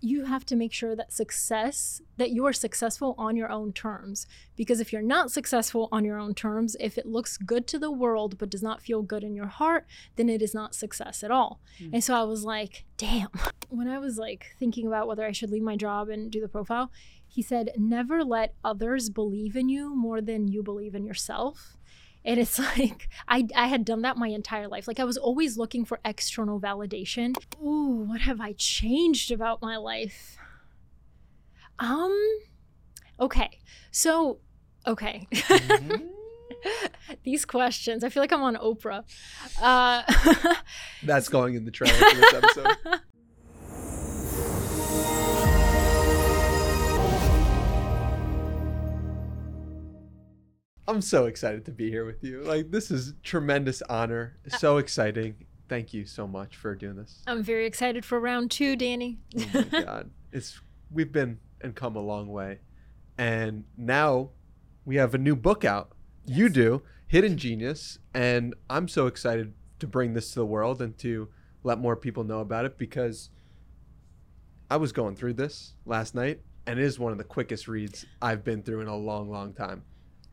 you have to make sure that success that you are successful on your own terms. Because if you're not successful on your own terms if it looks good to the world but does not feel good in your heart then it is not success at all. Mm. and so i was like damn. When i was like thinking about whether i should leave my job and do the profile he said never let others believe in you more than you believe in yourself and it's like I, I had done that my entire life. Like i was always looking for external validation. Ooh what have i changed about my life? Um okay. So okay. Mm-hmm. these questions i feel like i'm on oprah. Uh that's going in the trailer for this episode I'm so excited to be here with you. Like this is tremendous honor. Uh, so exciting. Thank you so much for doing this. I'm very excited for round 2, Danny. oh my god. It's we've been and come a long way. And now we have a new book out. Yes. You do, Hidden Genius, and I'm so excited to bring this to the world and to let more people know about it because I was going through this last night and it is one of the quickest reads I've been through in a long, long time.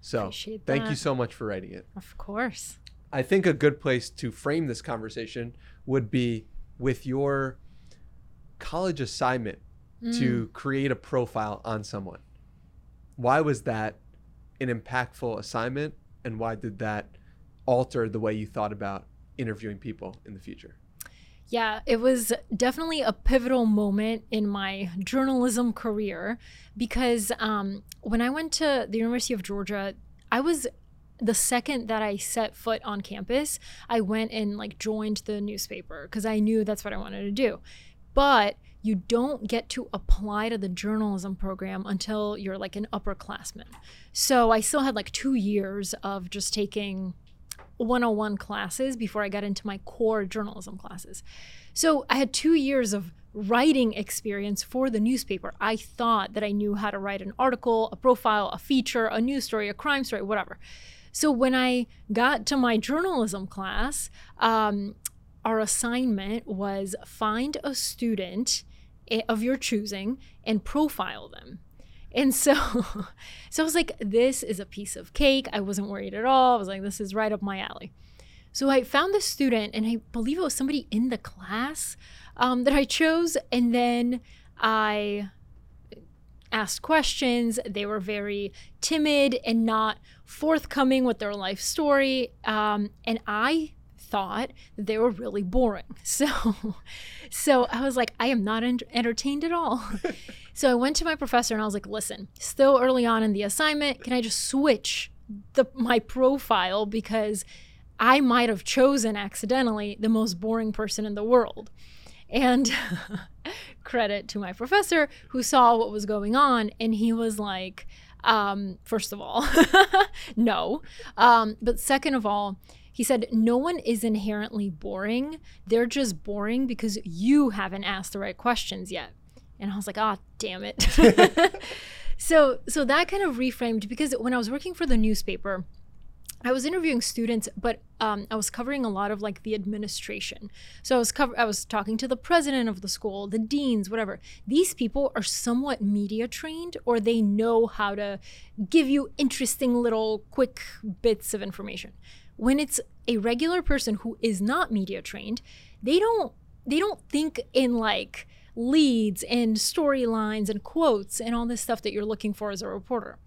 So thank you so much for writing it. Of course. I think a good place to frame this conversation would be with your college assignment mm. to create a profile on someone. Why was that an impactful assignment and why did that alter the way you thought about interviewing people in the future? Yeah, it was definitely a pivotal moment in my journalism career because um, when I went to the University of Georgia, I was the second that I set foot on campus, I went and like joined the newspaper because I knew that's what I wanted to do. But you don't get to apply to the journalism program until you're like an upperclassman. So I still had like two years of just taking 101 classes before I got into my core journalism classes. So I had two years of writing experience for the newspaper. I thought that I knew how to write an article, a profile, a feature, a news story, a crime story, whatever. So when I got to my journalism class, um, our assignment was find a student eh, of your choosing and profile them. And so, so I was like, this is a piece of cake. I wasn't worried at all. I was like, this is right up my alley. So I found the student, and I believe it was somebody in the class um, that I chose. And then I asked questions. They were very timid and not forthcoming with their life story. Um, and I thought they were really boring. So, so I was like, I am not entertained at all. So I went to my professor and I was like, listen, still early on in the assignment, can I just switch the my profile because I might have chosen accidentally the most boring person in the world. And credit to my professor who saw what was going on and he was like, um, first of all, no. Um, but second of all, he said, No one is inherently boring. They're just boring because you haven't asked the right questions yet. And I was like, ah, oh, damn it. so so that kind of reframed because when I was working for the newspaper, I was interviewing students, but um, I was covering a lot of like the administration. So I was cover- I was talking to the president of the school, the deans, whatever. These people are somewhat media trained, or they know how to give you interesting little quick bits of information. When it's a regular person who is not media trained, they don't they don't think in like leads and storylines and quotes and all this stuff that you're looking for as a reporter.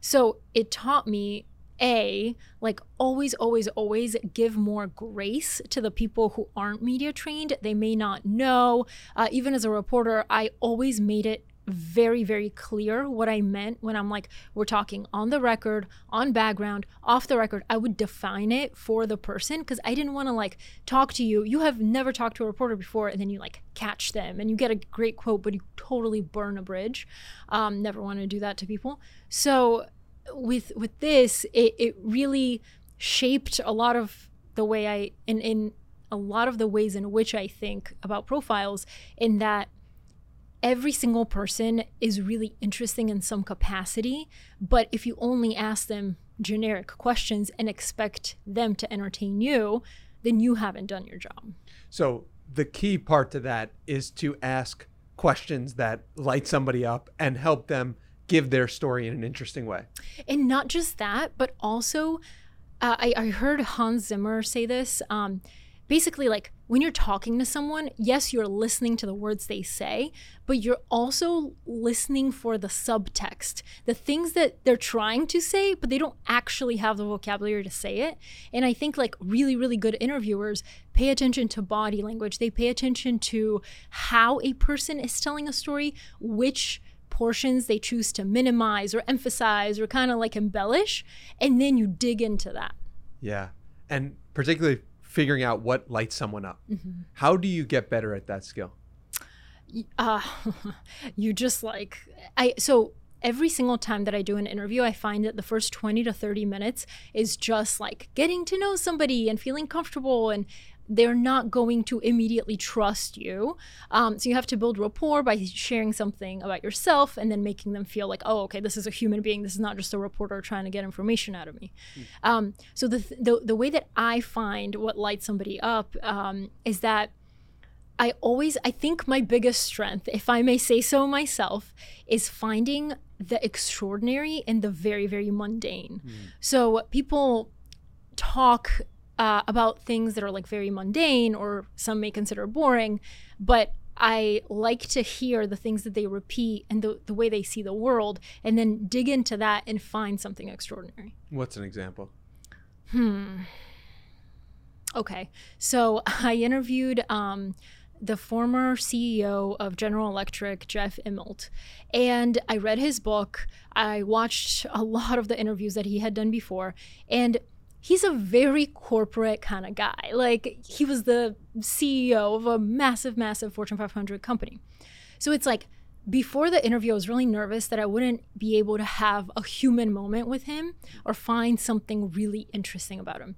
So it taught me a like always always always give more grace to the people who aren't media trained they may not know uh, even as a reporter i always made it very, very clear what I meant when I'm like, we're talking on the record, on background, off the record. I would define it for the person because I didn't want to like talk to you. You have never talked to a reporter before, and then you like catch them and you get a great quote, but you totally burn a bridge. Um, never want to do that to people. So with with this, it, it really shaped a lot of the way I in in a lot of the ways in which I think about profiles in that every single person is really interesting in some capacity, but if you only ask them generic questions and expect them to entertain you, then you haven't done your job. So the key part to that is to ask questions that light somebody up and help them give their story in an interesting way. And not just that, but also, uh, I, I heard Hans Zimmer say this. Um, basically, like when you're talking to someone, yes, you're listening to the words they say, but you're also listening for the subtext, the things that they're trying to say, but they don't actually have the vocabulary to say it. And I think like really, really good interviewers pay attention to body language, they pay attention to how a person is telling a story, which portions they choose to minimize or emphasize or kind of like embellish, and then you dig into that. Yeah. And particularly figuring out what lights someone up. Mm-hmm. How do you get better at that skill? Uh, you just like I so every single time that I do an interview, I find that the first 20 to 30 minutes is just like getting to know somebody and feeling comfortable and they're not going to immediately trust you. Um, so you have to build rapport by sharing something about yourself and then making them feel like, oh, okay, this is a human being. This is not just a reporter trying to get information out of me. Mm. Um, so the, the the way that I find what lights somebody up um, is that I always I think my biggest strength, if I may say so myself, is finding the extraordinary in the very very mundane. Mm. So people talk uh, about things that are like very mundane or some may consider boring, but I like to hear the things that they repeat and the, the way they see the world and then dig into that and find something extraordinary. What's an example? Hmm. Okay. So I interviewed um, the former CEO of General Electric, Jeff Immelt, and I read his book. I watched a lot of the interviews that he had done before. And he's a very corporate kind of guy. Like he was the CEO of a massive, massive Fortune 500 company. So it's like before the interview, I was really nervous that I wouldn't be able to have a human moment with him or find something really interesting about him.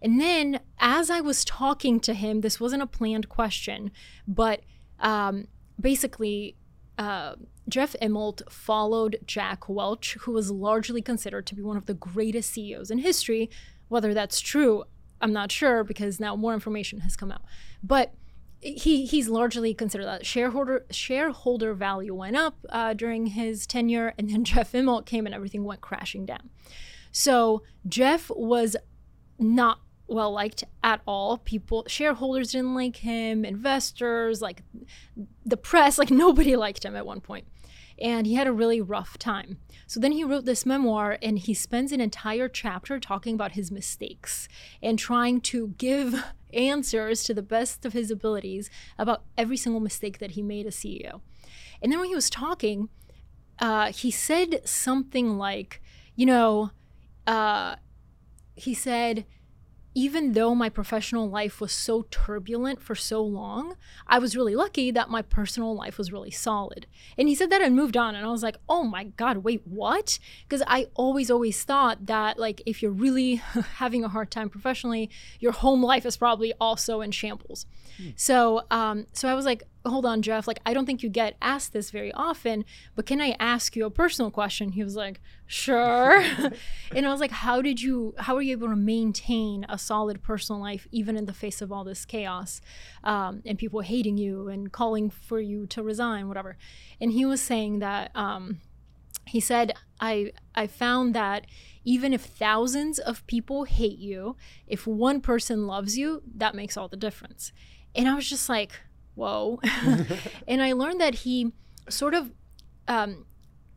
And then as I was talking to him, this wasn't a planned question, but um, basically, uh, Jeff Immelt followed Jack Welch, who was largely considered to be one of the greatest CEOs in history, whether that's true, I'm not sure because now more information has come out. But he he's largely considered that shareholder shareholder value went up uh, during his tenure, and then Jeff Immelt came and everything went crashing down. So Jeff was not well liked at all. People, shareholders didn't like him, investors, like the press, like nobody liked him at one point and he had a really rough time. So then he wrote this memoir and he spends an entire chapter talking about his mistakes and trying to give answers to the best of his abilities about every single mistake that he made as CEO. And then when he was talking, uh, he said something like, you know, uh, he said, even though my professional life was so turbulent for so long, I was really lucky that my personal life was really solid. And he said that and moved on. And I was like, oh my God, wait, what? Because I always, always thought that, like, if you're really having a hard time professionally, your home life is probably also in shambles. Mm. So, um, so I was like, hold on, Jeff, like, I don't think you get asked this very often, but can I ask you a personal question? He was like, sure. and I was like, how did you, how are you able to maintain a solid personal life even in the face of all this chaos um, and people hating you and calling for you to resign, whatever? And he was saying that, um, he said, I, I found that even if thousands of people hate you, if one person loves you, that makes all the difference. And I was just like, whoa. and I learned that he sort of um,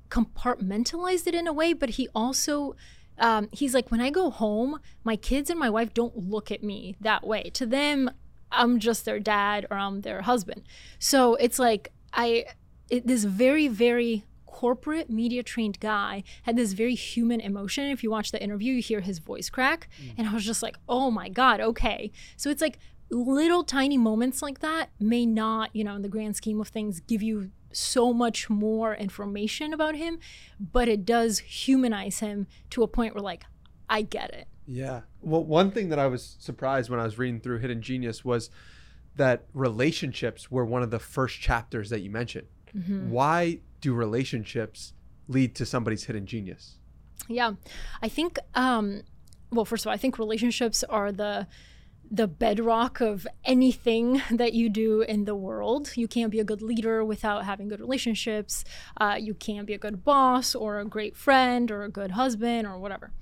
compartmentalized it in a way, but he also. Um, he's like, when I go home, my kids and my wife don't look at me that way. To them, I'm just their dad or I'm their husband. So it's like I, it, this very, very corporate media trained guy had this very human emotion. If you watch the interview, you hear his voice crack. Mm. And I was just like, oh my God, okay. So it's like little tiny moments like that may not, you know, in the grand scheme of things, give you so much more information about him, but it does humanize him to a point where, like, I get it. Yeah. Well, one thing that I was surprised when I was reading through Hidden Genius was that relationships were one of the first chapters that you mentioned. Mm-hmm. Why do relationships lead to somebody's hidden genius? Yeah. I think, um, well, first of all, I think relationships are the the bedrock of anything that you do in the world. You can't be a good leader without having good relationships. Uh, you can't be a good boss or a great friend or a good husband or whatever.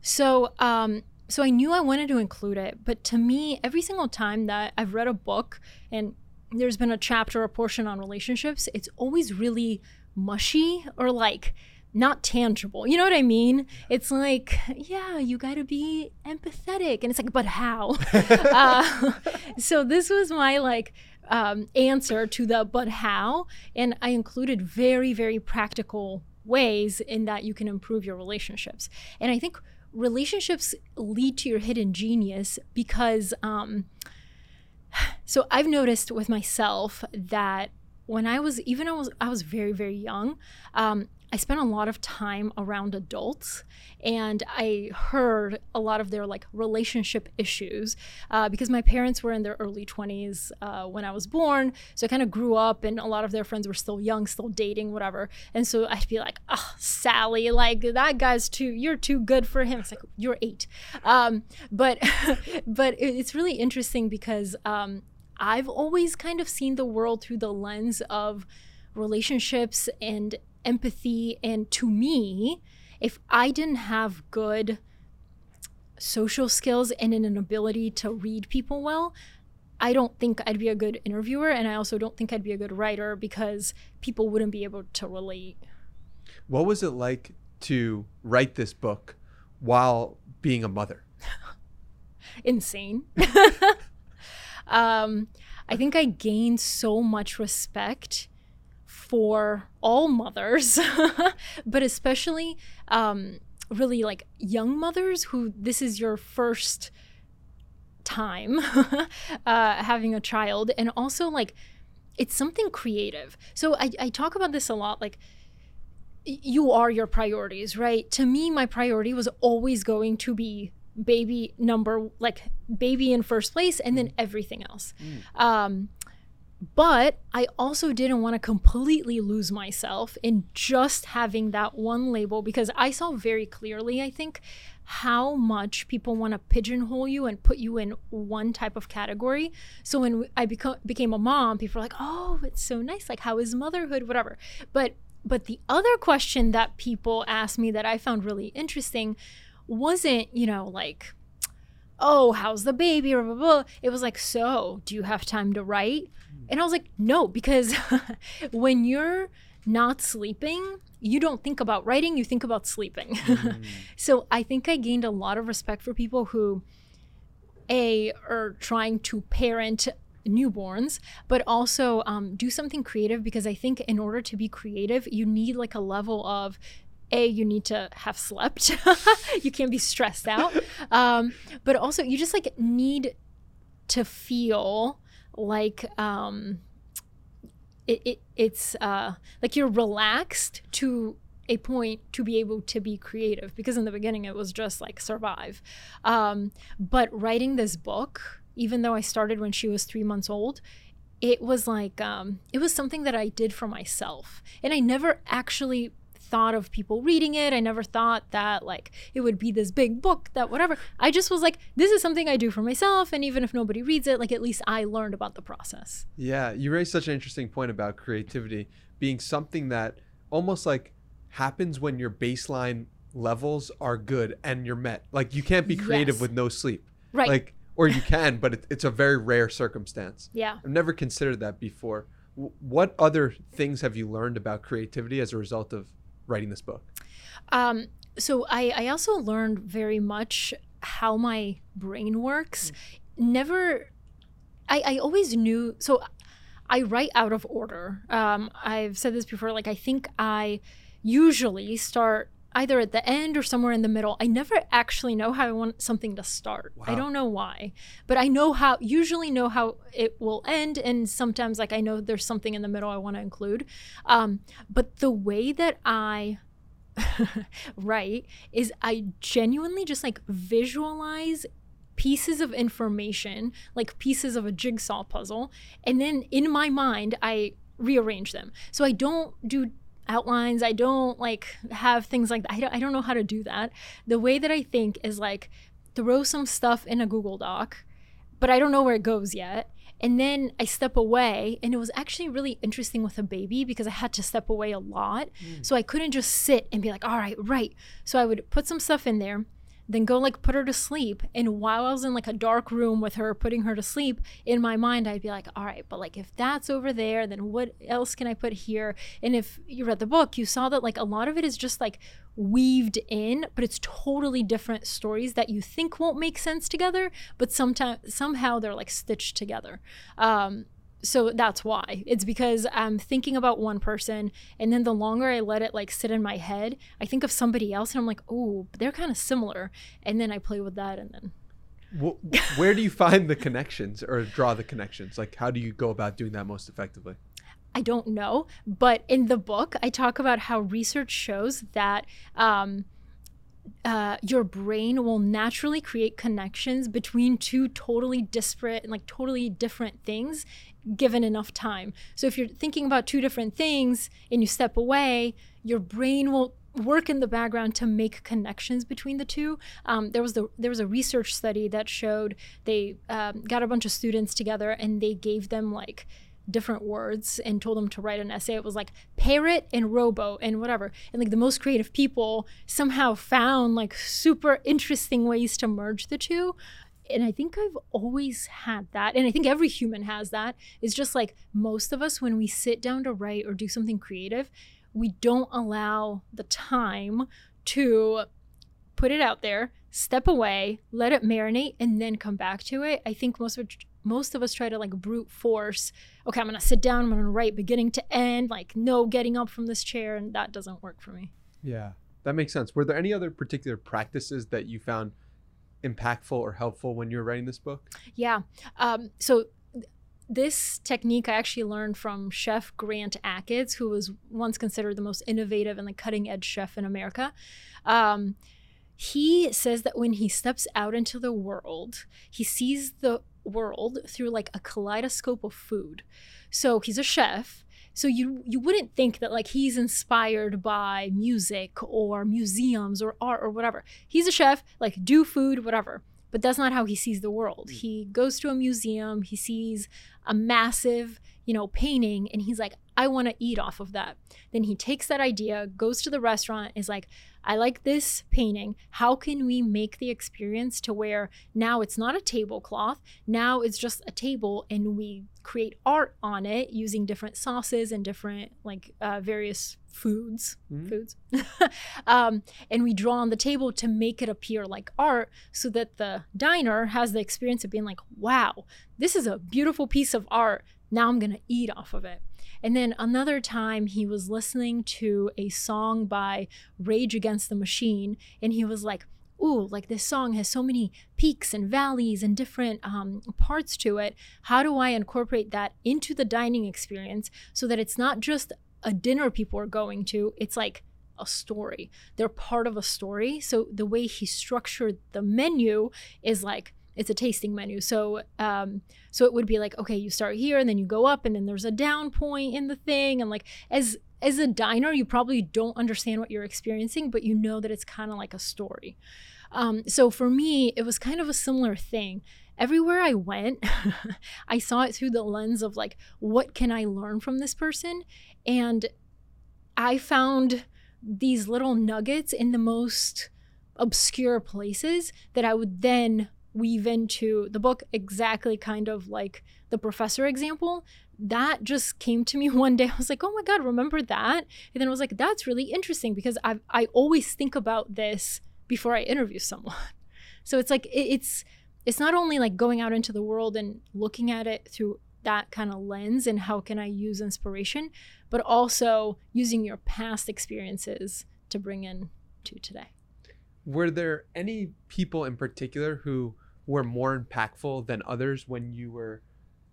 So, um, so I knew I wanted to include it, but to me, every single time that I've read a book and there's been a chapter or portion on relationships, it's always really mushy or like not tangible. You know what I mean? It's like, yeah, you got to be empathetic. And it's like, but how? uh, so this was my like um, answer to the but how. And I included very, very practical ways in that you can improve your relationships. And I think relationships lead to your hidden genius because, um, so I've noticed with myself that when I was even I was I was very very young. Um, I spent a lot of time around adults and I heard a lot of their like relationship issues uh, because my parents were in their early 20s uh, when I was born. So I kind of grew up and a lot of their friends were still young, still dating, whatever. And so I'd be like, oh, Sally, like that guy's too, you're too good for him. It's like, you're eight. Um, but, but it's really interesting because um, I've always kind of seen the world through the lens of relationships and empathy. And to me, if I didn't have good social skills and an ability to read people well, I don't think I'd be a good interviewer. And I also don't think I'd be a good writer because people wouldn't be able to relate. What was it like to write this book while being a mother? Insane. Um, I think I gained so much respect for all mothers, but especially um, really like young mothers who this is your first time uh, having a child, and also like it's something creative. So I, I talk about this a lot, like you are your priorities, right? To me, my priority was always going to be baby number like baby in first place and then everything else mm. um, but i also didn't want to completely lose myself in just having that one label because i saw very clearly i think how much people want to pigeonhole you and put you in one type of category so when i beco- became a mom people are like oh it's so nice like how is motherhood whatever but but the other question that people asked me that i found really interesting wasn't, you know, like, oh, how's the baby? Blah, blah, blah. It was like, so do you have time to write? And I was like, no, because when you're not sleeping, you don't think about writing, you think about sleeping. Mm. so I think I gained a lot of respect for people who, A, are trying to parent newborns, but also um, do something creative because I think in order to be creative, you need like a level of a you need to have slept you can't be stressed out um, but also you just like need to feel like um, it, it it's uh, like you're relaxed to a point to be able to be creative because in the beginning it was just like survive. Um, but writing this book even though i started when she was three months old it was like um, it was something that i did for myself. And i never actually thought of people reading it. I never thought that like it would be this big book that whatever. I just was like, this is something I do for myself. And even if nobody reads it, like at least I learned about the process. Yeah. You raised such an interesting point about creativity being something that almost like happens when your baseline levels are good and you're met. Like you can't be creative yes. with no sleep. Right. Like, or you can, but it, it's a very rare circumstance. Yeah. I've never considered that before. what other things have you learned about creativity as a result of writing this book? Um, so I, I also learned very much how my brain works. Mm. Never, I, I always knew. So I write out of order. Um, I've said this before. Like I think I usually start either at the end or somewhere in the middle. I never actually know how I want something to start. Wow. I don't know why, but I know how. Usually know how it will end, and sometimes like I know there's something in the middle I want to include. Um, but the way that I write is I genuinely just like visualize pieces of information, like pieces of a jigsaw puzzle, and then in my mind I rearrange them. So I don't do outlines. I don't like have things like that. I don't, I don't know how to do that. The way that I think is like throw some stuff in a Google Doc, but I don't know where it goes yet. And then I step away, and it was actually really interesting with a baby because I had to step away a lot. Mm. So I couldn't just sit and be like, all right, right. So I would put some stuff in there, then go like put her to sleep. And while I was in like a dark room with her, putting her to sleep, in my mind, I'd be like, all right, but like if that's over there, then what else can I put here? And if you read the book, you saw that like a lot of it is just like weaved in, but it's totally different stories that you think won't make sense together, but sometimes somehow they're like stitched together. Um, so that's why it's because i'm thinking about one person and then the longer i let it like sit in my head i think of somebody else and i'm like oh they're kind of similar and then i play with that and then Wh- where do you find the connections or draw the connections? Like, how do you go about doing that most effectively? I don't know. But in the book, I talk about how research shows that um, uh, your brain will naturally create connections between two totally disparate and like totally different things given enough time. So if you're thinking about two different things and you step away, your brain will work in the background to make connections between the two. Um, there was the there was a research study that showed they um, got a bunch of students together and they gave them like different words and told them to write an essay. It was like parrot and robo and whatever. And like the most creative people somehow found like super interesting ways to merge the two. And I think I've always had that. And I think every human has that. It's just like most of us, when we sit down to write or do something creative, we don't allow the time to put it out there, step away, let it marinate, and then come back to it. I think most of most of us try to like brute force. Okay, I'm gonna sit down. I'm gonna write beginning to end. Like no getting up from this chair, and that doesn't work for me. Yeah, that makes sense. Were there any other particular practices that you found impactful or helpful when you were writing this book? Yeah. Um, so this technique I actually learned from Chef Grant Achatz, who was once considered the most innovative and the cutting edge chef in America. Um, he says that when he steps out into the world, he sees the world through like a kaleidoscope of food. So he's a chef. So you you wouldn't think that like he's inspired by music or museums or art or whatever. He's a chef, like do food, whatever. But that's not how he sees the world. Hmm. He goes to a museum, he sees a massive, you know, painting and he's like, I want to eat off of that. Then he takes that idea, goes to the restaurant, is like, I like this painting. How can we make the experience to where now it's not a tablecloth, now it's just a table and we create art on it using different sauces and different like uh, various foods Mhm. foods um, and we draw on the table to make it appear like art so that the diner has the experience of being like wow this is a beautiful piece of art now i'm gonna eat off of it. And then another time he was listening to a song by rage against the machine and he was like ooh like this song has so many peaks and valleys and different um, parts to it. How do i incorporate that into the dining experience so that it's not just a dinner people are going to it's like a story. They're part of a story. So the way he structured the menu is like it's a tasting menu. So um so it would be like okay you start here and then you go up and then there's a down point in the thing. And like as as a diner you probably don't understand what you're experiencing but you know that it's kind of like a story. Um, so for me it was kind of a similar thing. Everywhere i went i saw it through the lens of like what can i learn from this person? And i found these little nuggets in the most obscure places that i would then weave into the book exactly kind of like the professor example. That just came to me one day. I was like oh my god remember that? And then i was like that's really interesting because i i always think about this before i interview someone. So it's like it, it's it's not only like going out into the world and looking at it through that kind of lens and how can i use inspiration but also using your past experiences to bring in to today. Were there any people in particular who were more impactful than others when you were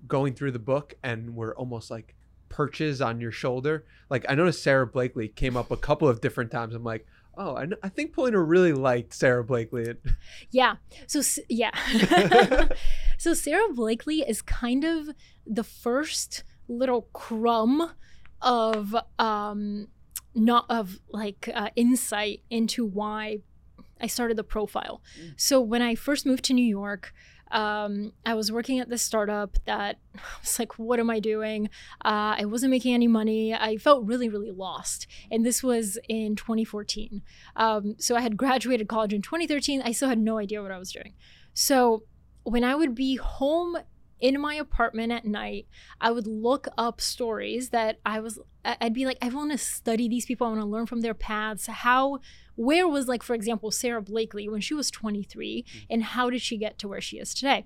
going through the book and were almost like perches on your shoulder? Like I noticed Sara Blakely came up a couple of different times. I'm like, oh, I, kn- I think Polina really liked Sara Blakely. Yeah. So yeah. so Sara Blakely is kind of the first little crumb of um not of like uh, insight into why I started the profile. Mm. So when I first moved to New York, Um, I was working at this startup that I was like, what am I doing? Uh, I wasn't making any money. I felt really, really lost. And this was in 2014. Um, so I had graduated college in 2013. I still had no idea what I was doing. So when I would be home in my apartment at night, I would look up stories that I was, I'd be like, I want to study these people. I want to learn from their paths. How, where was, like, for example, Sara Blakely when she was 23, mm. and how did she get to where she is today?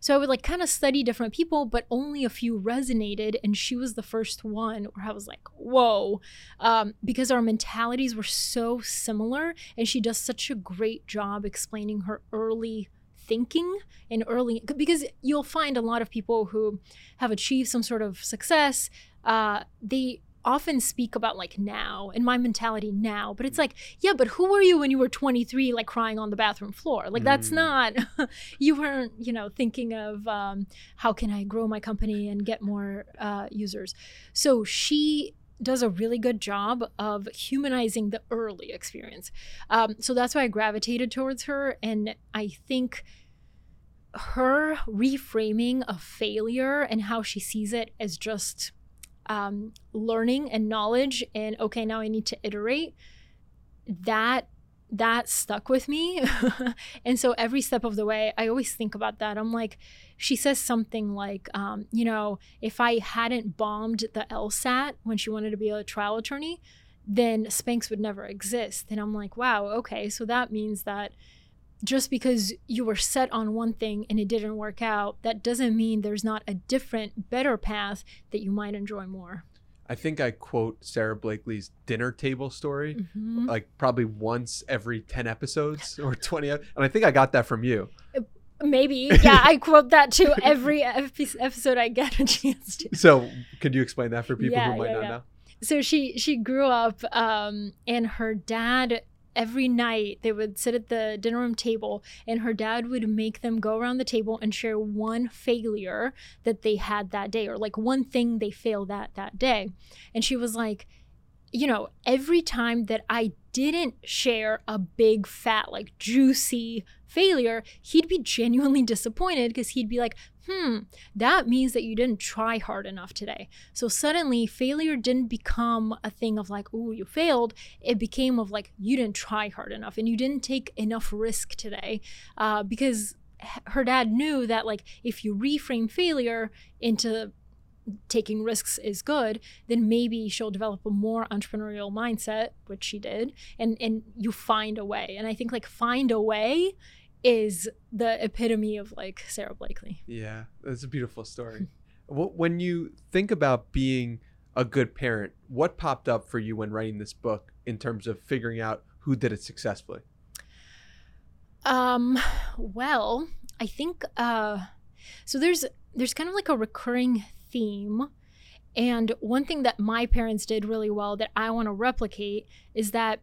So I would like kind of study different people, but only a few resonated. And she was the first one where I was like, whoa, um, because our mentalities were so similar. And she does such a great job explaining her early thinking in early because you'll find a lot of people who have achieved some sort of success uh, they often speak about like now and my mentality now but it's like yeah but who were you when you were 23 like crying on the bathroom floor? Like that's mm. not you weren't you know thinking of um, how can i grow my company and get more uh, users. So she does a really good job of humanizing the early experience. Um, so that's why I gravitated towards her. And I think her reframing of failure and how she sees it as just um, learning and knowledge and okay now i need to iterate that that stuck with me and so every step of the way i always think about that i'm like she says something like, um, you know, if I hadn't bombed the LSAT when she wanted to be a trial attorney, then Spanx would never exist. And I'm like, wow, okay, so that means that just because you were set on one thing and it didn't work out, that doesn't mean there's not a different, better path that you might enjoy more. I think I quote Sara Blakely's dinner table story mm-hmm. like probably once every 10 episodes or 20. And I think I got that from you. Uh, Maybe. Yeah, I quote that too every episode I get a chance to. So, could you explain that for people yeah, who might yeah, not yeah. know? So she she grew up um, and her dad every night they would sit at the dinner room table and her dad would make them go around the table and share one failure that they had that day or like one thing they failed at that day. And she was like, you know, every time that I didn't share a big, fat, like juicy failure, he'd be genuinely disappointed because he'd be like, hmm, that means that you didn't try hard enough today. So suddenly, failure didn't become a thing of like, oh, you failed. It became of like, you didn't try hard enough and you didn't take enough risk today uh, because her dad knew that like if you reframe failure into taking risks is good, then maybe she'll develop a more entrepreneurial mindset, which she did, and and you find a way. And I think like find a way is the epitome of like Sara Blakely. Yeah, that's a beautiful story. when you think about being a good parent, what popped up for you when writing this book in terms of figuring out who did it successfully? Um, well, I think uh so there's there's kind of like a recurring theme. And one thing that my parents did really well that I want to replicate is that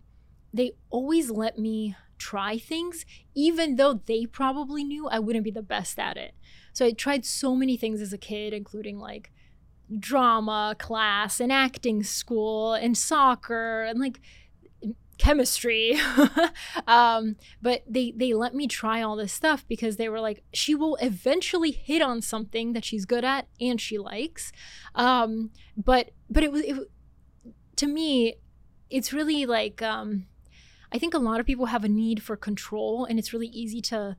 they always let me try things, even though they probably knew I wouldn't be the best at it. So I tried so many things as a kid, including like drama class and acting school and soccer and like chemistry. Um, but they they let me try all this stuff because they were like she will eventually hit on something that she's good at and she likes. Um, but but it was it, to me it's really like um, i think a lot of people have a need for control and it's really easy to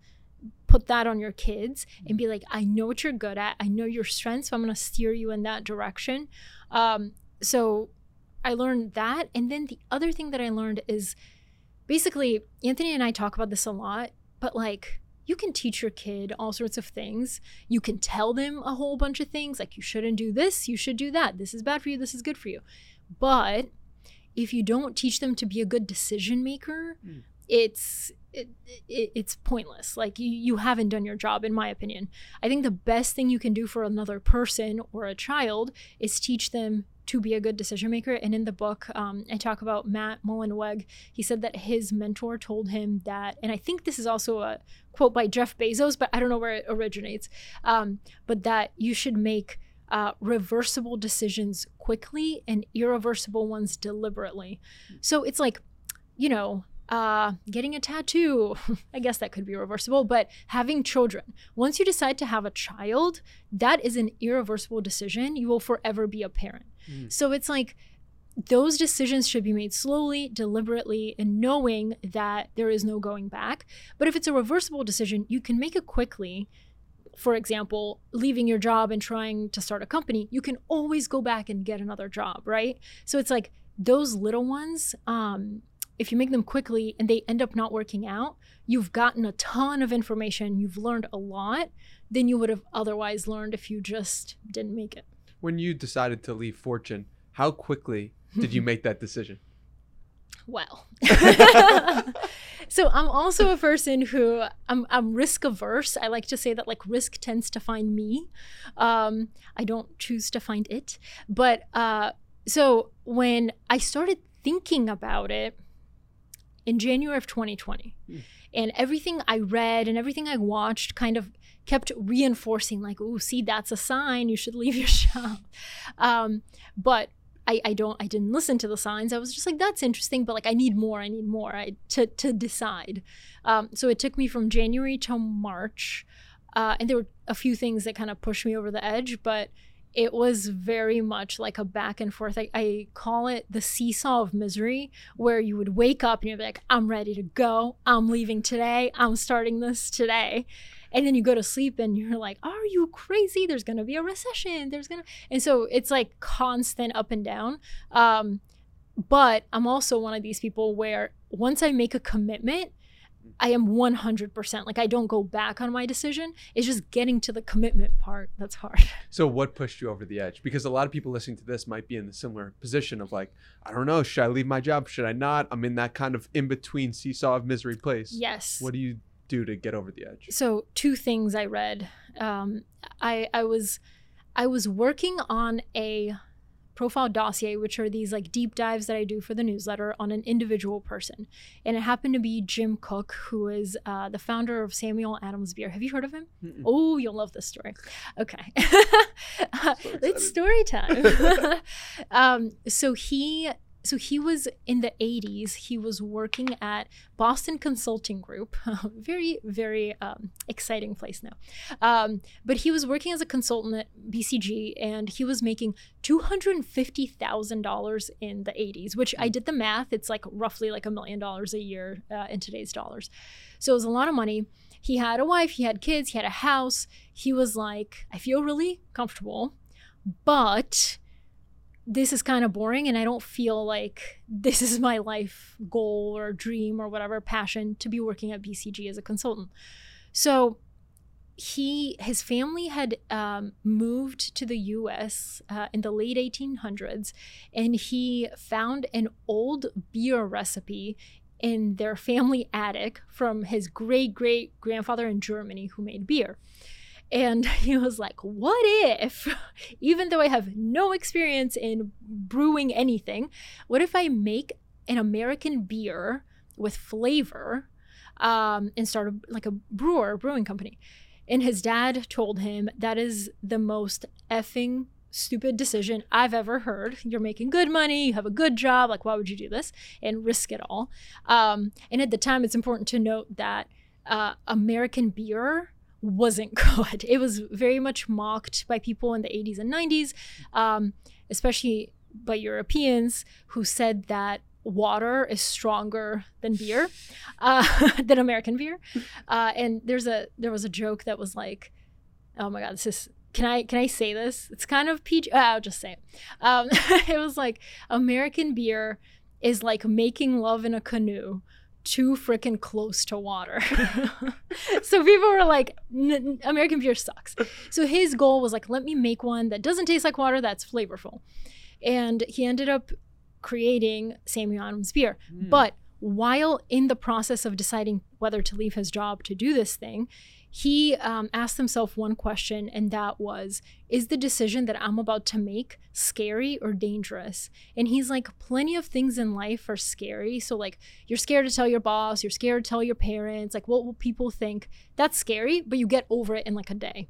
put that on your kids and be like i know what you're good at. I know your strengths. So i'm going to steer you in that direction. Um, so I learned that. And then the other thing that I learned is basically, Anthony and I talk about this a lot, but like, you can teach your kid all sorts of things. You can tell them a whole bunch of things, like you shouldn't do this, you should do that. This is bad for you, this is good for you. But if you don't teach them to be a good decision maker, mm. It's it, it, it's pointless. Like you, you haven't done your job, in my opinion. I think the best thing you can do for another person or a child is teach them to be a good decision maker. And in the book, um, I talk about Matt Mullenweg. He said that his mentor told him that, and I think this is also a quote by Jeff Bezos, but I don't know where it originates, um, but that you should make uh, reversible decisions quickly and irreversible ones deliberately. So it's like, you know, uh, getting a tattoo, I guess that could be reversible, but having children. Once you decide to have a child, that is an irreversible decision. You will forever be a parent. Mm. So it's like those decisions should be made slowly, deliberately, and knowing that there is no going back. But if it's a reversible decision, you can make it quickly. For example, leaving your job and trying to start a company, you can always go back and get another job, right? So it's like those little ones, um, if you make them quickly and they end up not working out, you've gotten a ton of information, you've learned a lot than you would have otherwise learned if you just didn't make it. When you decided to leave Fortune, how quickly did you make that decision? Well, so I'm also a person who I'm, I'm risk averse. I like to say that like risk tends to find me. Um, I don't choose to find it. But uh, so when I started thinking about it, in January of 2020. Mm. And everything I read and everything I watched kind of kept reinforcing, like, oh, see, that's a sign you should leave your job. Um, but I, I don't I didn't listen to the signs. I was just like, that's interesting, but like I need more, I need more I, to to decide. Um, so it took me from January to March. Uh, and there were a few things that kind of pushed me over the edge, but it was very much like a back and forth. I, I, call it the seesaw of misery, where you would wake up and you'd be like, I'm ready to go. I'm leaving today. I'm starting this today. And then you go to sleep and you're like, Are you crazy? There's going to be a recession. There's going to. And so it's like constant up and down. Um, but I'm also one of these people where once I make a commitment, I am 100%. Like I don't go back on my decision. It's just getting to the commitment part that's hard. So what pushed you over the edge? Because a lot of people listening to this might be in the similar position of like, I don't know, should I leave my job? Should I not? I'm in that kind of in between seesaw of misery place. Yes. What do you do to get over the edge? So two things I read. Um, I I was I was working on a profile dossier, which are these like deep dives that I do for the newsletter on an individual person. And it happened to be Jim Koch, who is uh, the founder of Samuel Adams Beer. Have you heard of him? Mm-mm. Oh, you'll love this story. Okay. so it's story time. um, so he so he was in the 80s he was working at boston consulting group very very um, exciting place now. Um, but he was working as a consultant at bcg and he was making $250000 in the 80s which i did the math. It's like roughly like a million dollars a year uh, in today's dollars. So it was a lot of money. He had a wife he had kids he had a house. He was like i feel really comfortable but this is kind of boring and I don't feel like this is my life goal or dream or whatever passion to be working at BCG as a consultant. So he his family had um, moved to the U.S. Uh, in the late 1800s, and he found an old beer recipe in their family attic from his great great grandfather in Germany who made beer. And he was like, What if, even though I have no experience in brewing anything, what if I make an American beer with flavor um, and start a, like a brewer, brewing company? And his dad told him that is the most effing stupid decision I've ever heard. You're making good money, you have a good job. Like, why would you do this and risk it all? Um, and at the time, it's important to note that uh, American beer wasn't good. It was very much mocked by people in the 80s and 90s, um, especially by Europeans who said that water is stronger than beer, uh, than American beer. Uh, and there's a there was a joke that was like, oh my god, this is. Can I can I say this? It's kind of PG. Uh, I'll just say it. Um, it was like American beer is like making love in a canoe too freaking close to water. so people were like, American beer sucks. So his goal was like, let me make one that doesn't taste like water, that's flavorful. And he ended up creating Samuel Adams beer. Mm. But while in the process of deciding whether to leave his job to do this thing, he um, asked himself one question, and that was Is the decision that I'm about to make scary or dangerous? And he's like, Plenty of things in life are scary. So, like, you're scared to tell your boss, you're scared to tell your parents, like, what will people think? That's scary, but you get over it in like a day.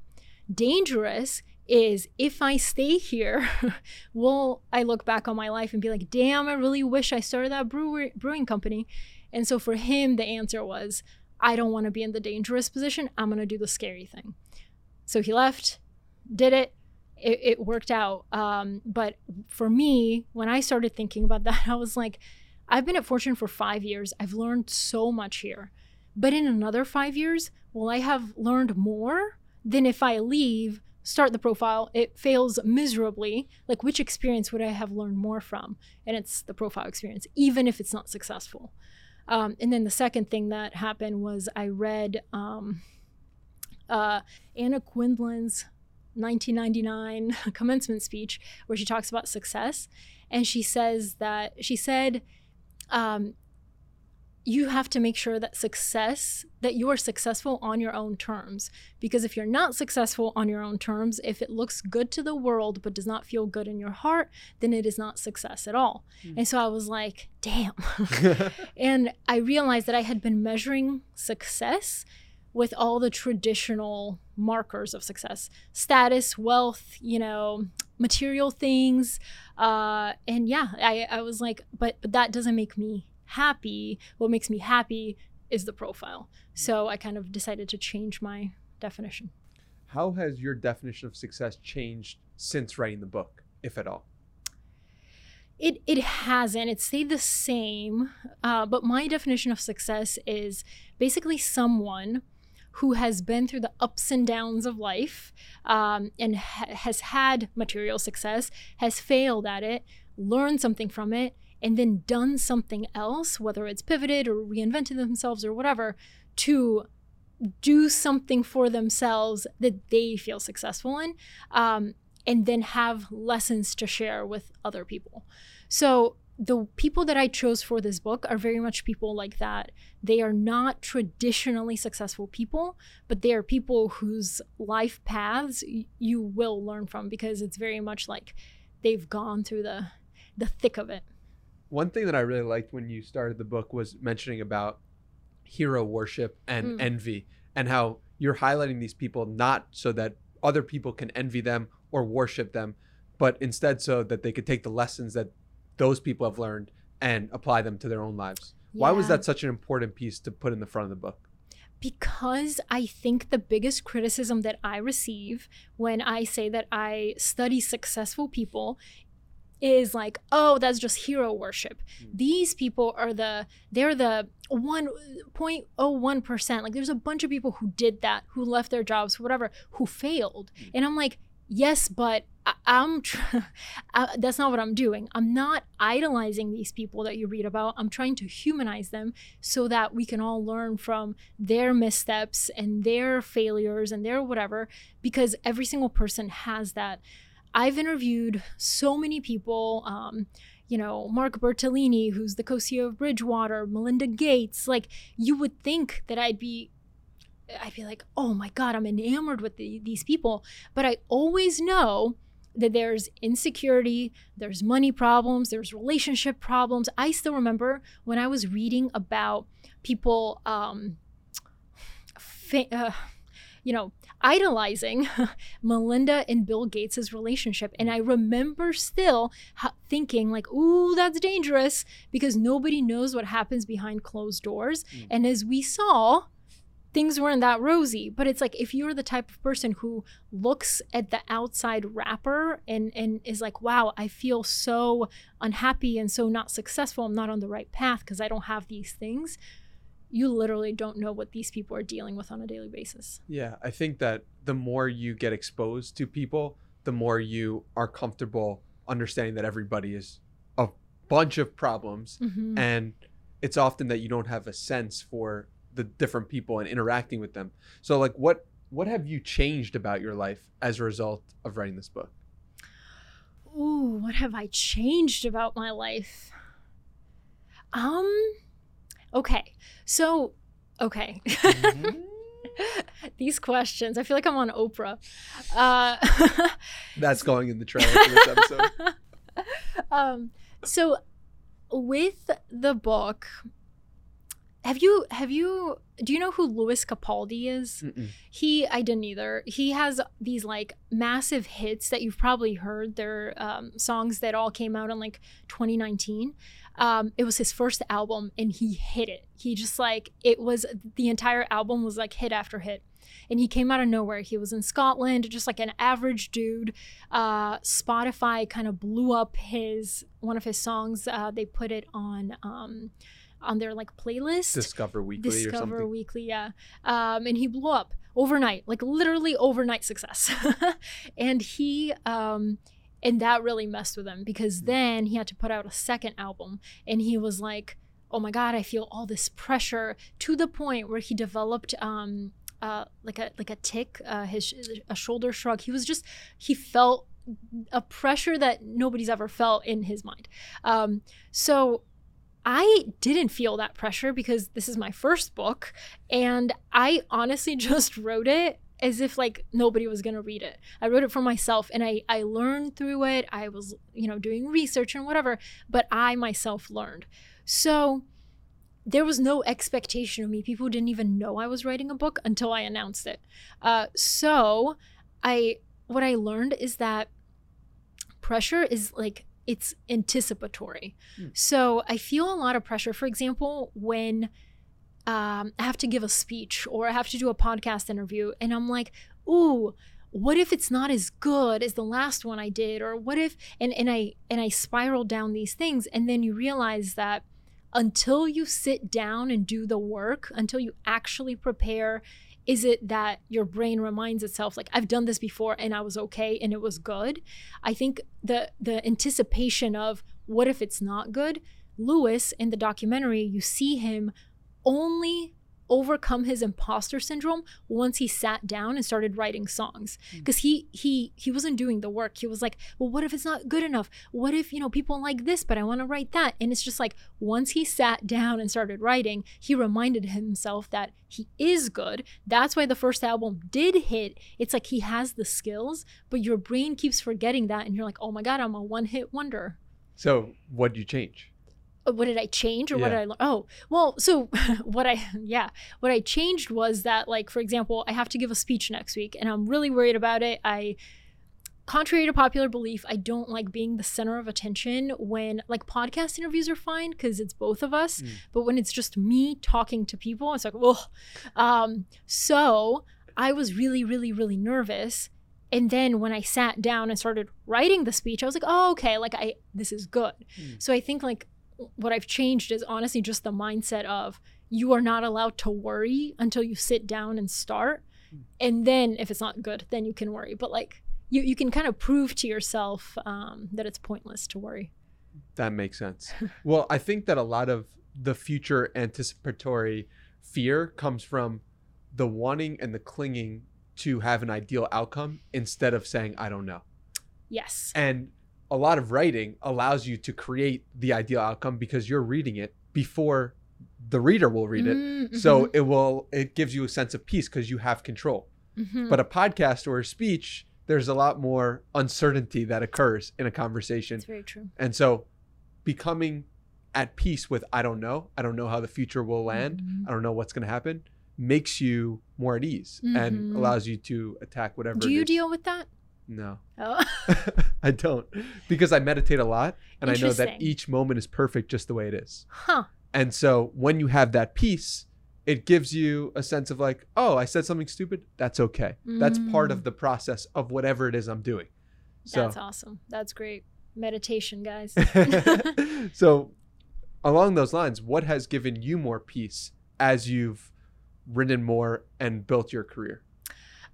Dangerous is if I stay here, will I look back on my life and be like, damn, I really wish I started that brewer- brewing company And so for him, the answer was, I don't want to be in the dangerous position. I'm going to do the scary thing. So he left, did it. It, it worked out. Um, but for me, when I started thinking about that, I was like, I've been at Fortune for five years. I've learned so much here. But in another five years, will I have learned more than if I leave, start the profile, it fails miserably? Like, which experience would I have learned more from? And it's the profile experience, even if it's not successful. Um, and then the second thing that happened was I read um, uh, Anna Quindlen's 1999 commencement speech where she talks about success. And she says that she said, um, you have to make sure that success that you are successful on your own terms. Because if you're not successful on your own terms if it looks good to the world but does not feel good in your heart then it is not success at all. Mm. and so i was like damn. And i realized that i had been measuring success with all the traditional markers of success. Status wealth you know material things uh, and yeah I, I was like but but that doesn't make me happy, what makes me happy is the profile. So I kind of decided to change my definition. How has your definition of success changed since writing the book, if at all? It it hasn't. It stayed the same. Uh, but my definition of success is basically someone who has been through the ups and downs of life um, and ha- has had material success, has failed at it, learned something from it, and then done something else, whether it's pivoted or reinvented themselves or whatever, to do something for themselves that they feel successful in, um, and then have lessons to share with other people. So the people that I chose for this book are very much people like that. They are not traditionally successful people, but they are people whose life paths you will learn from because it's very much like they've gone through the the thick of it one thing that I really liked when you started the book was mentioning about hero worship and mm. envy and how you're highlighting these people not so that other people can envy them or worship them, but instead so that they could take the lessons that those people have learned and apply them to their own lives. Yeah. Why was that such an important piece to put in the front of the book? because I think the biggest criticism that I receive when I say that I study successful people is like, oh, that's just hero worship. Mm. These people are the they're the 1.01%. Like there's a bunch of people who did that, who left their jobs, whatever, who failed. Mm. And I'm like, yes, but I, am tr- I, that's not what I'm doing. I'm not idolizing these people that you read about. I'm trying to humanize them so that we can all learn from their missteps and their failures and their whatever because every single person has that I've interviewed so many people. Um, you know, Mark Bertolini, who's the co-CEO of Bridgewater, Melinda Gates. Like, you would think that I'd be, I'd be like, oh my God, I'm enamored with the, these people. But I always know that there's insecurity, there's money problems, there's relationship problems. I still remember when I was reading about people, um, fa- uh, you know, idolizing Melinda and Bill Gates' relationship. And I remember still thinking, like, ooh, that's dangerous because nobody knows what happens behind closed doors. Mm. And as we saw, things weren't that rosy. But it's like if you're the type of person who looks at the outside wrapper and, and is like, wow, I feel so unhappy and so not successful. I'm not on the right path because I don't have these things you literally don't know what these people are dealing with on a daily basis. Yeah, I think that the more you get exposed to people, the more you are comfortable understanding that everybody is a bunch of problems mm-hmm. and it's often that you don't have a sense for the different people and interacting with them. So like what what have you changed about your life as a result of writing this book? Ooh, what have I changed about my life? Um Okay. So, okay. Mm-hmm. These questions, I feel like I'm on Oprah. Uh, That's going in the trailer for this episode. um, so, with the book, have you have you do you know who Lewis Capaldi is? Mm-mm. He I didn't either. He has these like massive hits that you've probably heard. They're um, songs that all came out in like 2019. Um, it was his first album, and he hit it. He just like it was the entire album was like hit after hit and he came out of nowhere. He was in Scotland, just like an average dude. Uh, Spotify kind of blew up his one of his songs. Uh, they put it on. Um, on their like playlist discover weekly discover or something Discover weekly yeah um, and he blew up overnight like literally overnight success and he um, and that really messed with him because Hmm. then he had to put out a second album and he was like oh my god i feel all this pressure to the point where he developed um uh like a like a tick uh his a shoulder shrug he was just he felt a pressure that nobody's ever felt in his mind um so I didn't feel that pressure because this is my first book and I honestly just wrote it as if like nobody was going to read it. I wrote it for myself and I I learned through it. I was, you know, doing research and whatever, but I myself learned. So there was no expectation of me. People didn't even know I was writing a book until I announced it. Uh, so I what I learned is that pressure is like it's anticipatory. Hmm. So I feel a lot of pressure. For example, when um, I have to give a speech or I have to do a podcast interview, and I'm like, ooh, what if it's not as good as the last one I did? Or what if and, and I and I spiral down these things, and then you realize that until you sit down and do the work, until you actually prepare, is it that your brain reminds itself like I've done this before and I was okay and it was good? I think the the anticipation of what if it's not good? Lewis in the documentary, you see him only overcome his imposter syndrome once he sat down and started writing songs. Hmm. Because he he he wasn't doing the work. He was like well what if it's not good enough? What if you know people like this but i want to write that? And it's just like once he sat down and started writing he reminded himself that he is good. That's why the first album did hit. It's like he has the skills but your brain keeps forgetting that and you're like oh my god i'm a one hit wonder. So what do you change what did I change or what did I learn? Oh, well, so what I, yeah, what I changed was that, like, for example, I have to give a speech next week and I'm really worried about it. I, contrary to popular belief, I don't like being the center of attention when, like, podcast interviews are fine because it's both of us. Mm. But when it's just me talking to people, it's like, oh. Um, so I was really, really, really nervous. And then when I sat down and started writing the speech, I was like, oh, okay, like, I, this is good. Mm. So I think, like, what I've changed is honestly just the mindset of you are not allowed to worry until you sit down and start. And then if it's not good, then you can worry. But like you, you can kind of prove to yourself um, that it's pointless to worry. That makes sense. well, I think that a lot of the future anticipatory fear comes from the wanting and the clinging to have an ideal outcome instead of saying, I don't know. Yes. And a lot of writing allows you to create the ideal outcome because you're reading it before the reader will read it. Mm, So it will, it gives you a sense of peace because you have control. mhm, mhm. But a podcast or a speech, there's a lot more uncertainty that occurs in a conversation. it's very true. And so becoming at peace with I don't know, I don't know how the future will land, Mhm. I don't know what's going to happen, makes you more at ease and Mhm. allows you to attack whatever Do you deal with that? No. Oh. I don't because I meditate a lot and I know that each moment is perfect just the way it is. huh. And so when you have that peace, it gives you a sense of like, oh, I said something stupid. That's okay. That's part Mm. of the process of whatever it is I'm doing. So That's awesome. That's great. Meditation, guys. so along those lines what has given you more peace as you've written more and built your career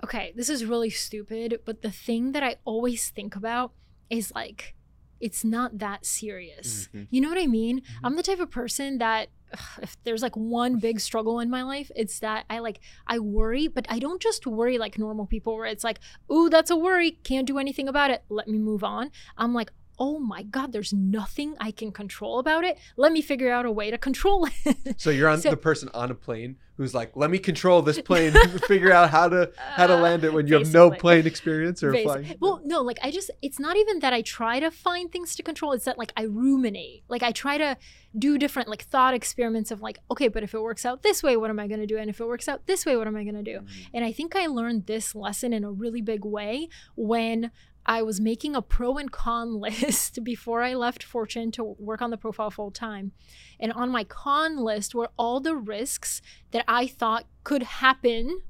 okay, this is really stupid, but the thing that I always think about is like, it's not that serious. Mhm. You know what I mean? Mhm. I'm the type of person that ugh, if there's like one big struggle in my life, it's that I like I worry, but I don't just worry like normal people where it's like, "Ooh, that's a worry, can't do anything about it. Let me move on." I'm like, "Oh my god, there's nothing I can control about it. Let me figure out a way to control it." so you're on So- the person on a plane who's like let me control this plane figure out how to how to land it when you have no plane experience or Basi- flying Well, no, like I just, it's not even that I try to find things to control. It's that like I ruminate. Like I try to do different like thought experiments of like, okay, but if it works out this way, what am I going to do? And if it works out this way, what am I going to do? Mm-hmm. And I think I learned this lesson in a really big way when I was making a pro and con list before I left Fortune to work on the profile full time. And on my con list were all the risks that I thought could happen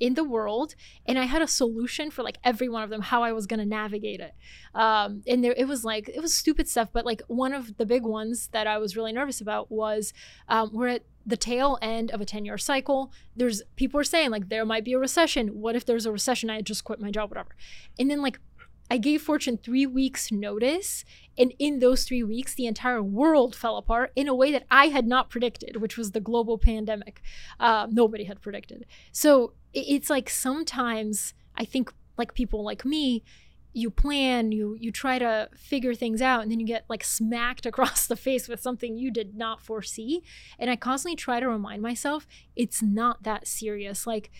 in the world. And i had a solution for like every one of them how i was going to navigate it. Um, and there it was like it was stupid stuff but like one of the big ones that i was really nervous about was um, we're at the tail end of a 10 year cycle. There's people are saying like there might be a recession. What if there's a recession? I just quit my job whatever. And then like I gave Fortune three weeks' notice, and in those three weeks, the entire world fell apart in a way that I had not predicted, which was the global pandemic. Uh, nobody had predicted. So it's like sometimes I think, like people like me, you plan, you you try to figure things out, and then you get like smacked across the face with something you did not foresee. And I constantly try to remind myself it's not that serious. Like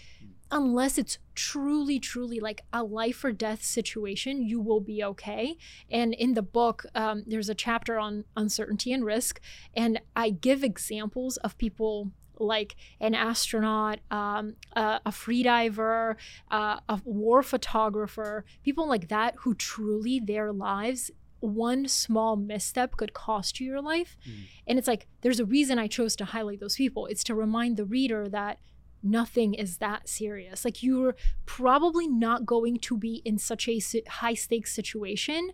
unless it's truly truly like a life or death situation you will be okay and in the book um, there's a chapter on uncertainty and risk and i give examples of people like an astronaut, um, a, a freediver, uh, a war photographer, people like that who truly their lives one small misstep could cost you your life. Mm. And it's like, there's a reason I chose to highlight those people. It's to remind the reader that nothing is that serious. Like you're probably not going to be in such a high stakes situation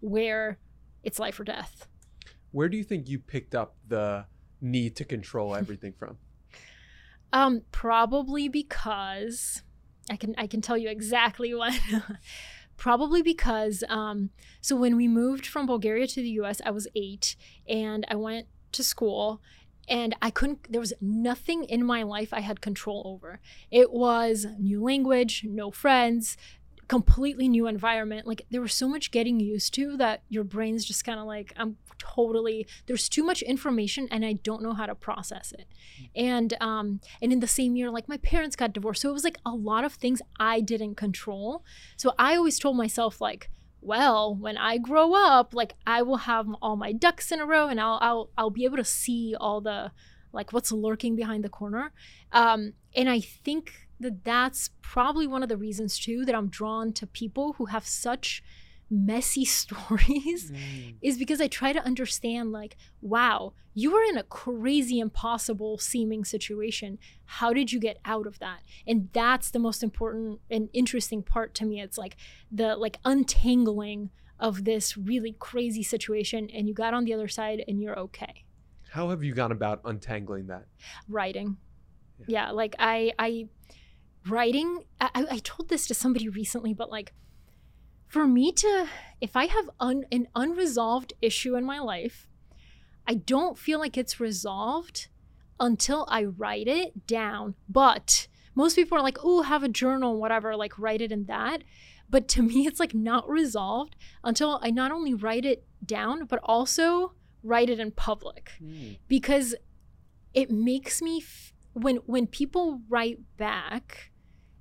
where it's life or death. Where do you think you picked up the need to control everything from? Um, probably because I can I can tell you exactly what. probably because um, so when we moved from Bulgaria to the U.S., I was eight, and I went to school, and I couldn't, there was nothing in my life I had control over. It was new language, no friends, completely new environment. Like there was so much getting used to that your brain's just kind of like, I'm totally, there's too much information and I don't know how to process it. And, um, and in the same year, like my parents got divorced. So it was like a lot of things I didn't control. So I always told myself, like, well, when I grow up, like I will have all my ducks in a row and I'll I'll I'll be able to see all the like what's lurking behind the corner. Um, and I think that that's probably one of the reasons too that I'm drawn to people who have such messy stories mm. is because I try to understand like, wow, you were in a crazy, impossible seeming situation. How did you get out of that? And that's the most important and interesting part to me. It's like the like untangling of this really crazy situation and you got on the other side and you're okay. How have you gone about untangling that? Writing. Yeah, yeah like I I writing I, I told this to somebody recently, but like for me to if i have un, an unresolved issue in my life i don't feel like it's resolved until i write it down. But most people are like oh have a journal whatever like write it in that. But to me it's like not resolved until i not only write it down but also write it in public. Mm. because it makes me f- when when people write back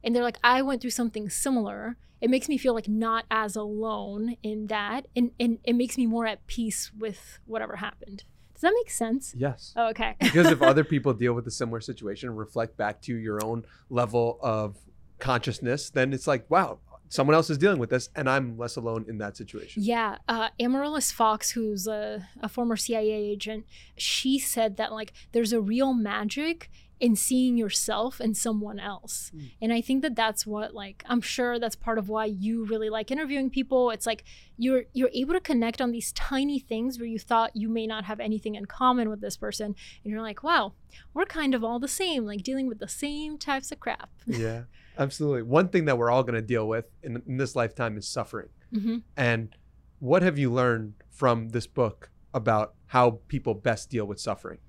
and they're like i went through something similar it makes me feel like not as alone in that and, and it makes me more at peace with whatever happened. Does that make sense? Yes. Oh, okay. Because if other people deal with a similar situation and reflect back to your own level of consciousness then it's like wow someone else is dealing with this and i'm less alone in that situation. Yeah uh, amaryllis fox who's a, a former cia agent she said that like there's a real magic in seeing yourself and someone else. Mm. And I think that that's what like I'm sure that's part of why you really like interviewing people. It's like you're you're able to connect on these tiny things where you thought you may not have anything in common with this person and you're like, "Wow, we're kind of all the same, like dealing with the same types of crap." yeah. Absolutely. One thing that we're all going to deal with in, in, this lifetime is suffering. Mm-hmm. And what have you learned from this book about how people best deal with suffering?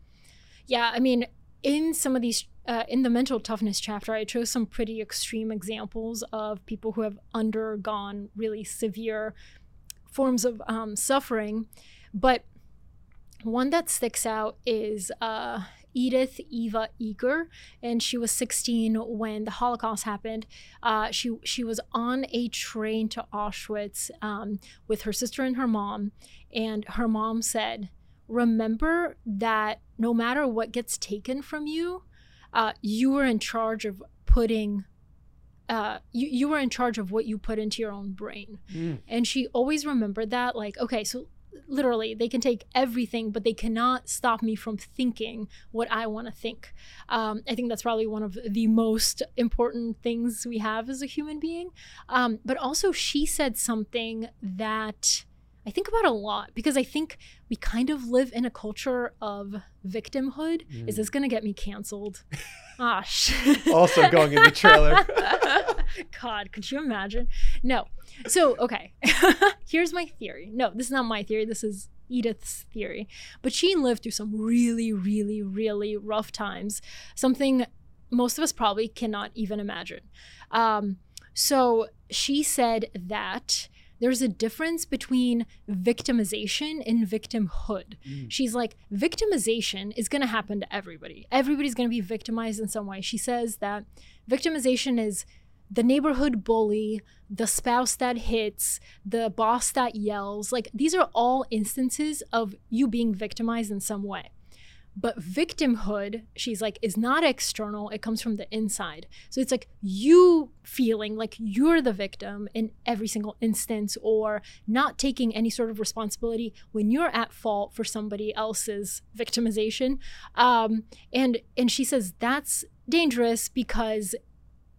Yeah, I mean, in some of these uh, in the mental toughness chapter i chose some pretty extreme examples of people who have undergone really severe forms of um, suffering but one that sticks out is uh, Edith Eva Eger, and she was 16 when the Holocaust happened. Uh, she she was on a train to Auschwitz um, with her sister and her mom, and her mom said, remember that no matter what gets taken from you, uh, you are in charge of putting uh, you, you were in charge of what you put into your own brain. Mm. And she always remembered that, like, okay, so literally they can take everything, but they cannot stop me from thinking what I want to think. Um, I think that's probably one of the most important things we have as a human being. Um, but also, she said something that I think about a lot because I think we kind of live in a culture of victimhood. Is Mm. this going to get me canceled? Ah, sh- Also going in the trailer. God, could you imagine? No. So, okay. Here's my theory. No, this is not my theory. This is Edith's theory. But she lived through some really, really, really rough times. Something most of us probably cannot even imagine. Um, so she said that there's a difference between victimization and victimhood. Mm. She's like, victimization is going to happen to everybody. Everybody's going to be victimized in some way. She says that victimization is the neighborhood bully, the spouse that hits, the boss that yells. Like, these are all instances of you being victimized in some way. But victimhood, she's like, is not external. It comes from the inside. So it's like you feeling like you're the victim in every single instance or not taking any sort of responsibility when you're at fault for somebody else's victimization. Um, and and she says that's dangerous because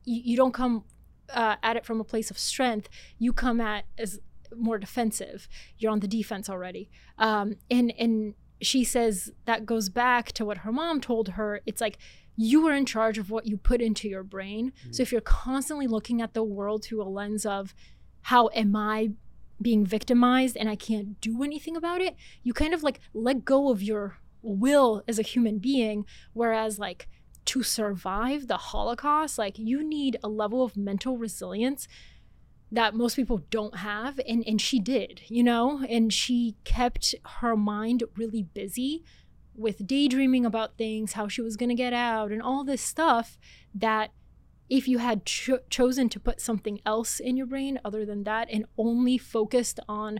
you, you don't come uh, at it from a place of strength. You come at as more defensive. You're on the defense already. Um, and and she says that goes back to what her mom told her. It's like you are in charge of what you put into your brain. Mm. So if you're constantly looking at the world through a lens of how am I being victimized and I can't do anything about it, you kind of like let go of your will as a human being. Whereas, like, to survive the Holocaust, like, you need a level of mental resilience that most people don't have and and she did you know? And she kept her mind really busy with daydreaming about things how she was going to get out and all this stuff that if you had cho- chosen to put something else in your brain other than that and only focused on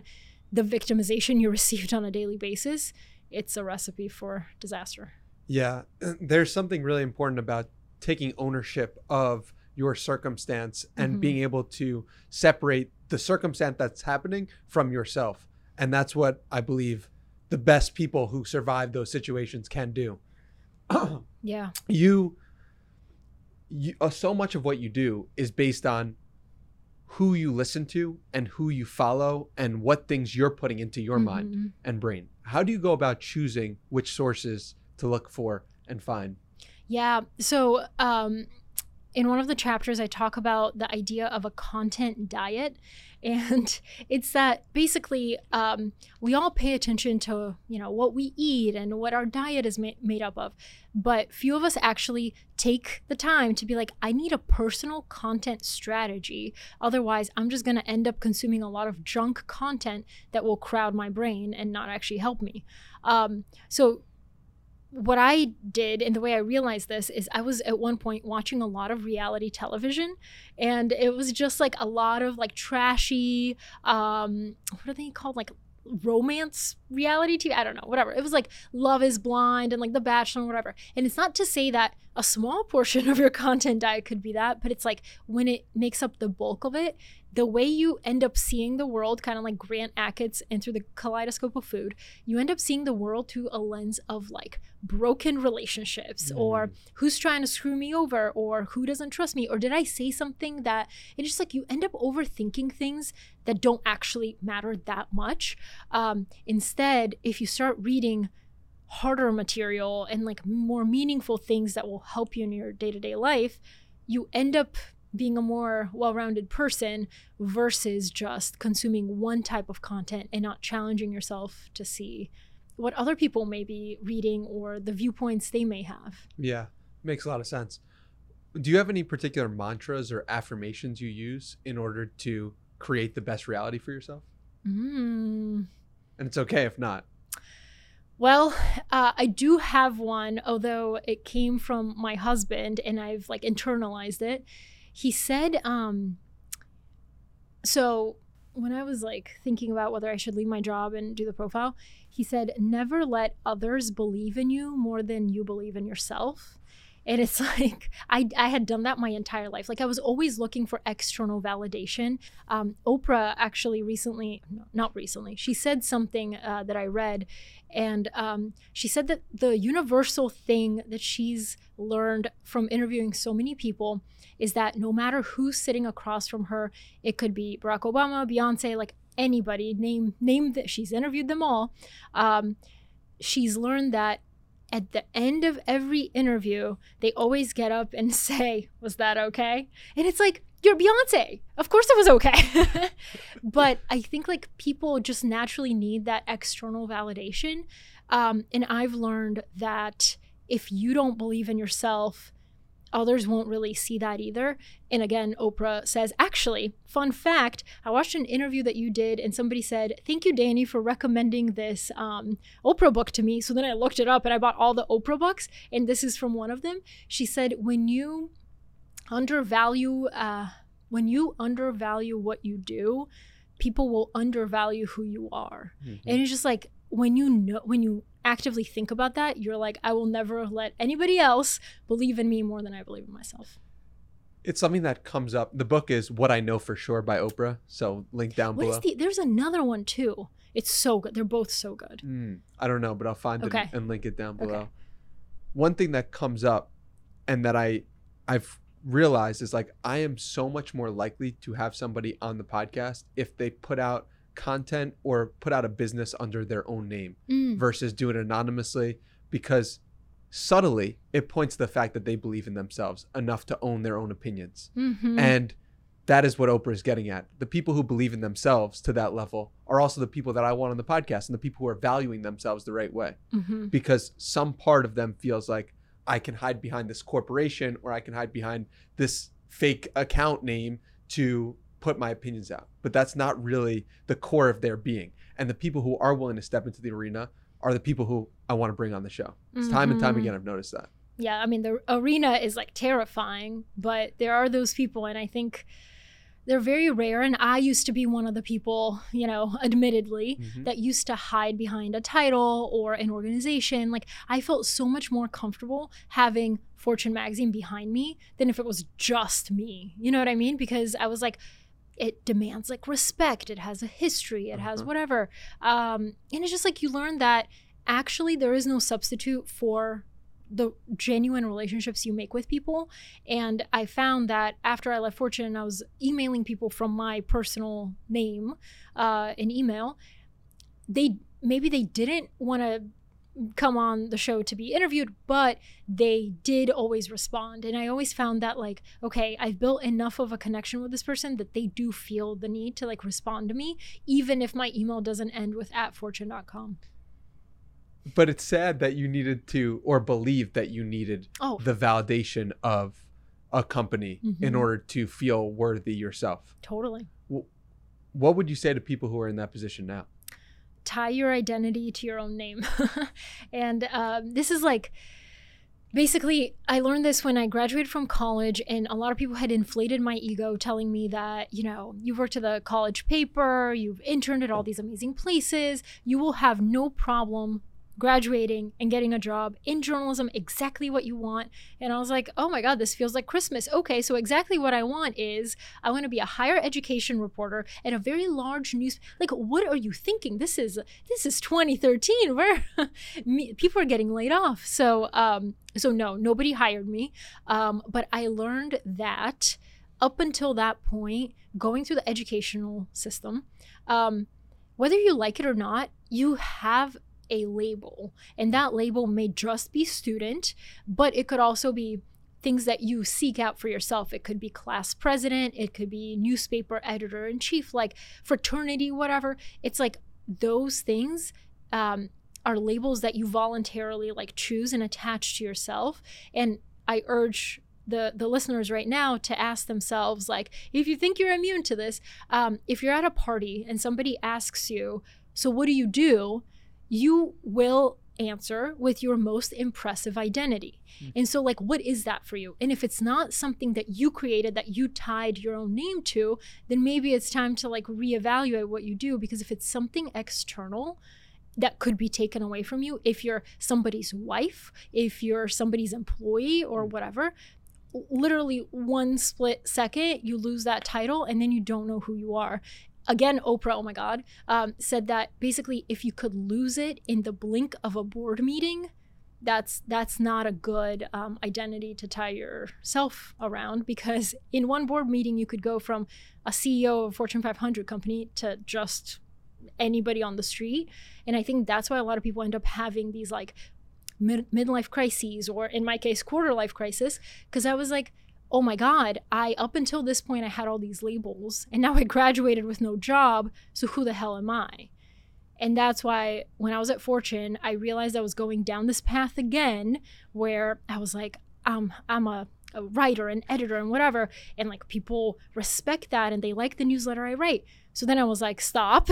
the victimization you received on a daily basis it's a recipe for disaster. Yeah, there's something really important about taking ownership of your circumstance and Mhm. being able to separate the circumstance that's happening from yourself. And that's what I believe the best people who survive those situations can do. yeah you, you uh, so much of what you do is based on who you listen to and who you follow and what things you're putting into your mind Mhm. and brain. How do you go about choosing which sources to look for and find? Yeah. So, um, in one of the chapters, I talk about the idea of a content diet. And it's that basically um, we all pay attention to, you know, what we eat and what our diet is ma- made up of. But few of us actually take the time to be like, I need a personal content strategy. Otherwise, I'm just going to end up consuming a lot of junk content that will crowd my brain and not actually help me. Um, so, what I did and the way I realized this is I was at one point watching a lot of reality television and it was just like a lot of like trashy um what are they called? Like romance reality TV I don't know whatever. It was like Love is Blind and like The Bachelor and whatever. And it's not to say that a small portion of your content diet could be that but it's like when it makes up the bulk of it the way you end up seeing the world kind of like Grant and through the kaleidoscope of food you end up seeing the world through a lens of like broken relationships or who's trying to screw me over or who doesn't trust me or did I say something that it's just like you end up overthinking things that don't actually matter that much. Um, instead, if you start reading harder material and like more meaningful things that will help you in your day to day life, you end up being a more well rounded person versus just consuming one type of content and not challenging yourself to see what other people may be reading or the viewpoints they may have. Yeah, makes a lot of sense. Do you have any particular mantras or affirmations you use in order to create the best reality for yourself? Mm. And it's okay if not. Well, uh, I do have one, although it came from my husband and I've like internalized it. He said, um, so when I was like thinking about whether I should leave my job and do the profile, he said, never let others believe in you more than you believe in yourself. And it's like I, I had done that my entire life. Like I was always looking for external validation. Um, Oprah actually recently, no, not recently, she said something uh, that I read, and um, she said that the universal thing that she's learned from interviewing so many people is that no matter who's sitting across from her, it could be Barack Obama, Beyonce, like anybody, name name that she's interviewed them all. Um, she's learned that at the end of every interview, they always get up and say, Was that okay? And it's like, You're Beyonce. Of course it was okay. but I think like people just naturally need that external validation. Um, and I've learned that if you don't believe in yourself, others won't really see that either. And again, Oprah says, actually, fun fact, I watched an interview that you did, and somebody said, Thank you, Danny, for recommending this um, Oprah book to me. So then I looked it up and I bought all the Oprah books, and this is from one of them. She said, When you undervalue, uh, when you undervalue what you do, people will undervalue who you are. Mm-hmm. And it's just like, when you know when you actively think about that, you're like, I will never let anybody else believe in me more than I believe in myself. It's something that comes up. The book is What I Know for Sure by Oprah. So link down what below. The, there's another one too. It's so good. They're both so good. Mm, I don't know, but I'll find okay. it and link it down below. Okay. One thing that comes up and that I I've realized is like I am so much more likely to have somebody on the podcast if they put out content or put out a business under their own name mm. versus do it anonymously because subtly it points to the fact that they believe in themselves enough to own their own opinions. Mm-hmm. And that is what Oprah is getting at. The people who believe in themselves to that level are also the people that I want on the podcast and the people who are valuing themselves the right way. Mm-hmm. Because some part of them feels like I can hide behind this corporation or I can hide behind this fake account name to put my opinions out. But that's not really the core of their being. And the people who are willing to step into the arena are the people who I want to bring on the show. It's mm-hmm. time and time again I've noticed that. Yeah, I mean the arena is like terrifying, but there are those people and I think they're very rare and i used to be one of the people you know admittedly mm-hmm. that used to hide behind a title or an organization like i felt so much more comfortable having fortune magazine behind me than if it was just me you know what i mean because i was like it demands like respect it has a history it has uh-huh. whatever um, and it's just like you learn that actually there is no substitute for the genuine relationships you make with people and i found that after i left fortune and i was emailing people from my personal name uh, in email they maybe they didn't want to come on the show to be interviewed, but they did always respond. And I always found that like, okay, I've built enough of a connection with this person that they do feel the need to like respond to me, even if my email doesn't end with at fortune.com. But it's sad that you needed to or believe that you needed oh. the validation of a company mm-hmm. in order to feel worthy yourself. Totally. What would you say to people who are in that position now? Tie your identity to your own name. and um, this is like, basically i learned this when i graduated from college and a lot of people had inflated my ego telling me that you know you've worked at the college paper you've interned at all these amazing places you will have no problem graduating and getting a job in journalism, exactly what you want. And I was like, oh my God, this feels like Christmas. Okay, so exactly what I want is I want to be a higher education reporter at a very large news. Like, what are you thinking? This is this is 2013 where people are getting laid off. So, um, so no, nobody hired me. Um, but I learned that up until that point, going through the educational system, um, whether you like it or not, you have a label. And that label may just be student, but it could also be things that you seek out for yourself. It could be class president, it could be newspaper editor in chief, like fraternity, whatever. It's like those things um, are labels that you voluntarily like choose and attach to yourself. And I urge the the listeners right now to ask themselves like if you think you're immune to this um, if you're at a party and somebody asks you so what do you do you will answer with your most impressive identity. Mm-hmm. And so, like, what is that for you? And if it's not something that you created, that you tied your own name to, then maybe it's time to like reevaluate what you do because if it's something external, that could be taken away from you if you're somebody's wife, if you're somebody's employee or whatever. Literally one split second, you lose that title and then you don't know who you are. Again, Oprah, oh my God, um, said that basically if you could lose it in the blink of a board meeting, that's that's not a good um, identity to tie yourself around because in one board meeting you could go from a CEO of a Fortune 500 company to just anybody on the street, and I think that's why a lot of people end up having these like mid- midlife crises or in my case quarter life crisis because I was like. Oh my God, I up until this point I had all these labels and now I graduated with no job. So who the hell am I? And that's why when I was at Fortune, I realized I was going down this path again where I was like, um, I'm a, a writer, an editor, and whatever. And like people respect that and they like the newsletter I write. So then I was like, stop.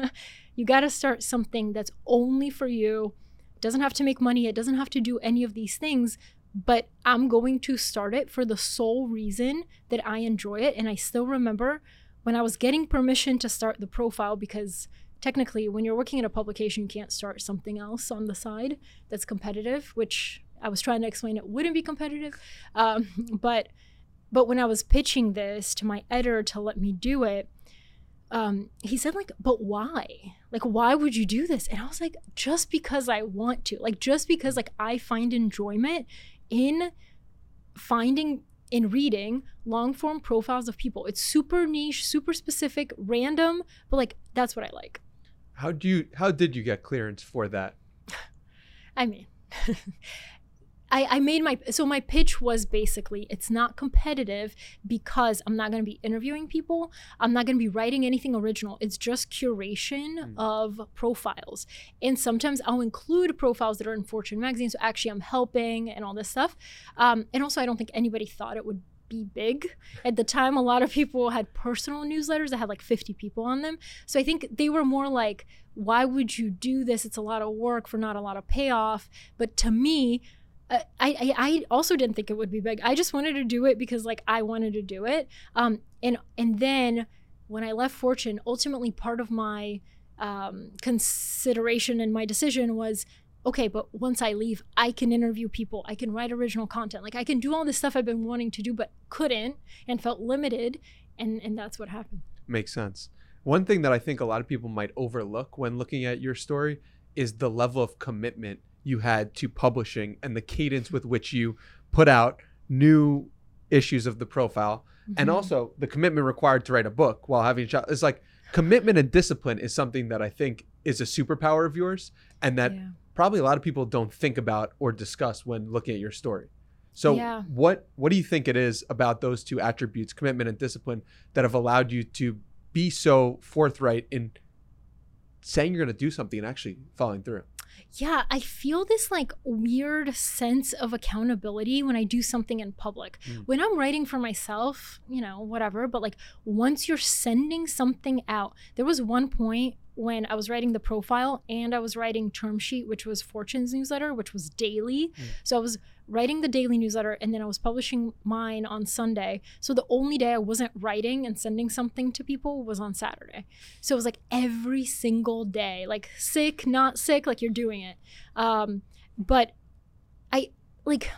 you got to start something that's only for you. It doesn't have to make money, it doesn't have to do any of these things. But I'm going to start it for the sole reason that I enjoy it. And I still remember when I was getting permission to start the profile because technically when you're working at a publication you can't start something else on the side that's competitive which i was trying to explain it wouldn't be competitive. Um, but but when i was pitching this to my editor to let me do it um, he said like but why? Like why would you do this? And i was like just because i want to. Like just because like i find enjoyment in finding in reading long form profiles of people it's super niche super specific random but like that's what i like how do you how did you get clearance for that? I mean, I, I made my so my pitch was basically it's not competitive because I'm not going to be interviewing people. I'm not going to be writing anything original. It's just curation mm. of profiles. And sometimes I'll include profiles that are in Fortune magazine. So actually, I'm helping and all this stuff. Um, and also, I don't think anybody thought it would be big. At the time, a lot of people had personal newsletters that had like 50 people on them. So I think they were more like, why would you do this? It's a lot of work for not a lot of payoff. But to me, uh, I, I also didn't think it would be big. I just wanted to do it because like I wanted to do it. Um, and and then when I left Fortune, ultimately part of my um, consideration and my decision was okay, but once I leave, I can interview people, I can write original content. Like I can do all this stuff I've been wanting to do, but couldn't and felt limited. And, and that's what happened. Makes sense. One thing that I think a lot of people might overlook when looking at your story is the level of commitment you had to publishing and the cadence with which you put out new issues of the profile mm-hmm. and also the commitment required to write a book while having a child. It's like commitment and discipline is something that I think is a superpower of yours and that yeah probably a lot of people don't think about or discuss when looking at your story. So yeah. what what do you think it is about those two attributes, commitment and discipline, that have allowed you to be so forthright in saying you're going to do something and actually following through? Yeah, I feel this like weird sense of accountability when I do something in public. Mm. When I'm writing for myself, you know, whatever, but like once you're sending something out, there was one point when I was writing the profile and I was writing term sheet, which was Fortune's newsletter, which was daily. Mm. So I was writing the daily newsletter and then I was publishing mine on Sunday. So the only day I wasn't writing and sending something to people was on Saturday. So it was like every single day, like sick, not sick, like you're doing it. Um, but I like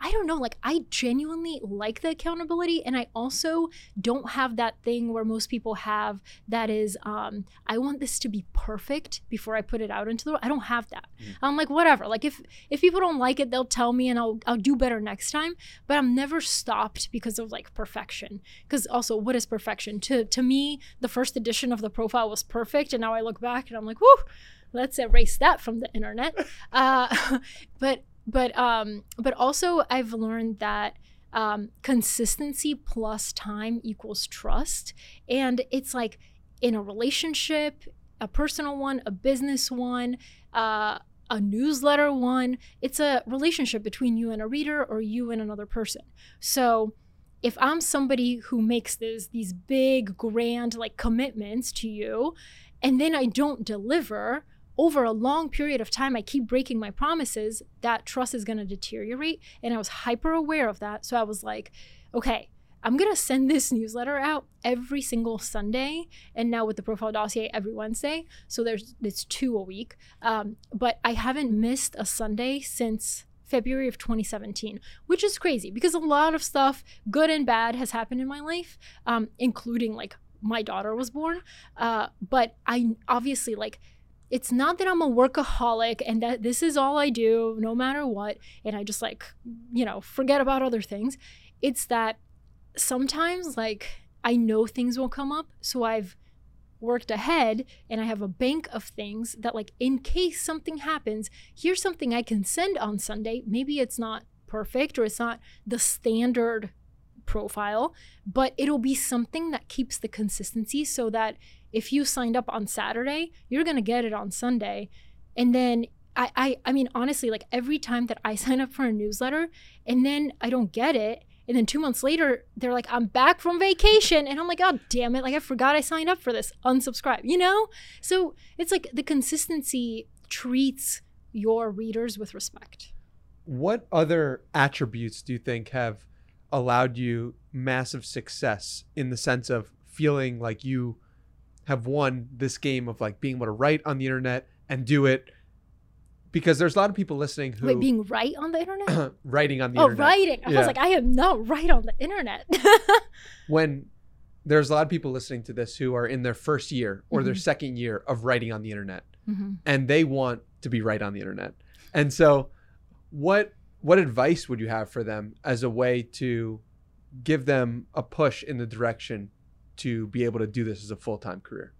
I don't know, like I genuinely like the accountability and I also don't have that thing where most people have that is um I want this to be perfect before I put it out into the world. I don't have that. Mm. I'm like whatever. Like if if people don't like it, they'll tell me and I'll I'll do better next time, but I'm never stopped because of like perfection. Cuz also what is perfection? To to me, the first edition of the profile was perfect and now I look back and I'm like, "Whoo, let's erase that from the internet. Uh, but but um but also i've learned that um, consistency plus time equals trust. And it's like in a relationship a personal one a business one uh, a newsletter one it's a relationship between you and a reader or you and another person. So if i'm somebody who makes this these big grand like commitments to you and then i don't deliver over a long period of time, I keep breaking my promises, that trust is going to deteriorate. And I was hyper aware of that. So I was like, okay, I'm gonna send this newsletter out every single Sunday, and now with the profile dossier every Wednesday. So there's it's two a week. Um, but I haven't missed a Sunday since February of 2017, which is crazy because a lot of stuff, good and bad, has happened in my life, um, including like my daughter was born. Uh, but I obviously like it's not that I'm a workaholic and that this is all I do no matter what and I just like you know forget about other things. It's that sometimes like I know things will come up so I've worked ahead and I have a bank of things that like in case something happens here's something I can send on Sunday. Maybe it's not perfect or it's not the standard profile but it'll be something that keeps the consistency so that if you signed up on Saturday, you're gonna get it on Sunday. And then I, I I mean honestly, like every time that I sign up for a newsletter and then I don't get it, and then two months later they're like, I'm back from vacation, and I'm like, oh damn it, like I forgot I signed up for this. Unsubscribe, you know? So it's like the consistency treats your readers with respect. What other attributes do you think have allowed you massive success in the sense of feeling like you have won this game of like being able to write on the internet and do it because there's a lot of people listening who Wait, being right on the internet? writing on the oh, internet. writing. I Yeah. was like, I am not right on the internet. When there's a lot of people listening to this who are in their first year or their Mhm. second year of writing on the internet Mhm. and they want to be right on the internet. And so what what advice would you have for them as a way to give them a push in the direction to be able to do this as a full-time career?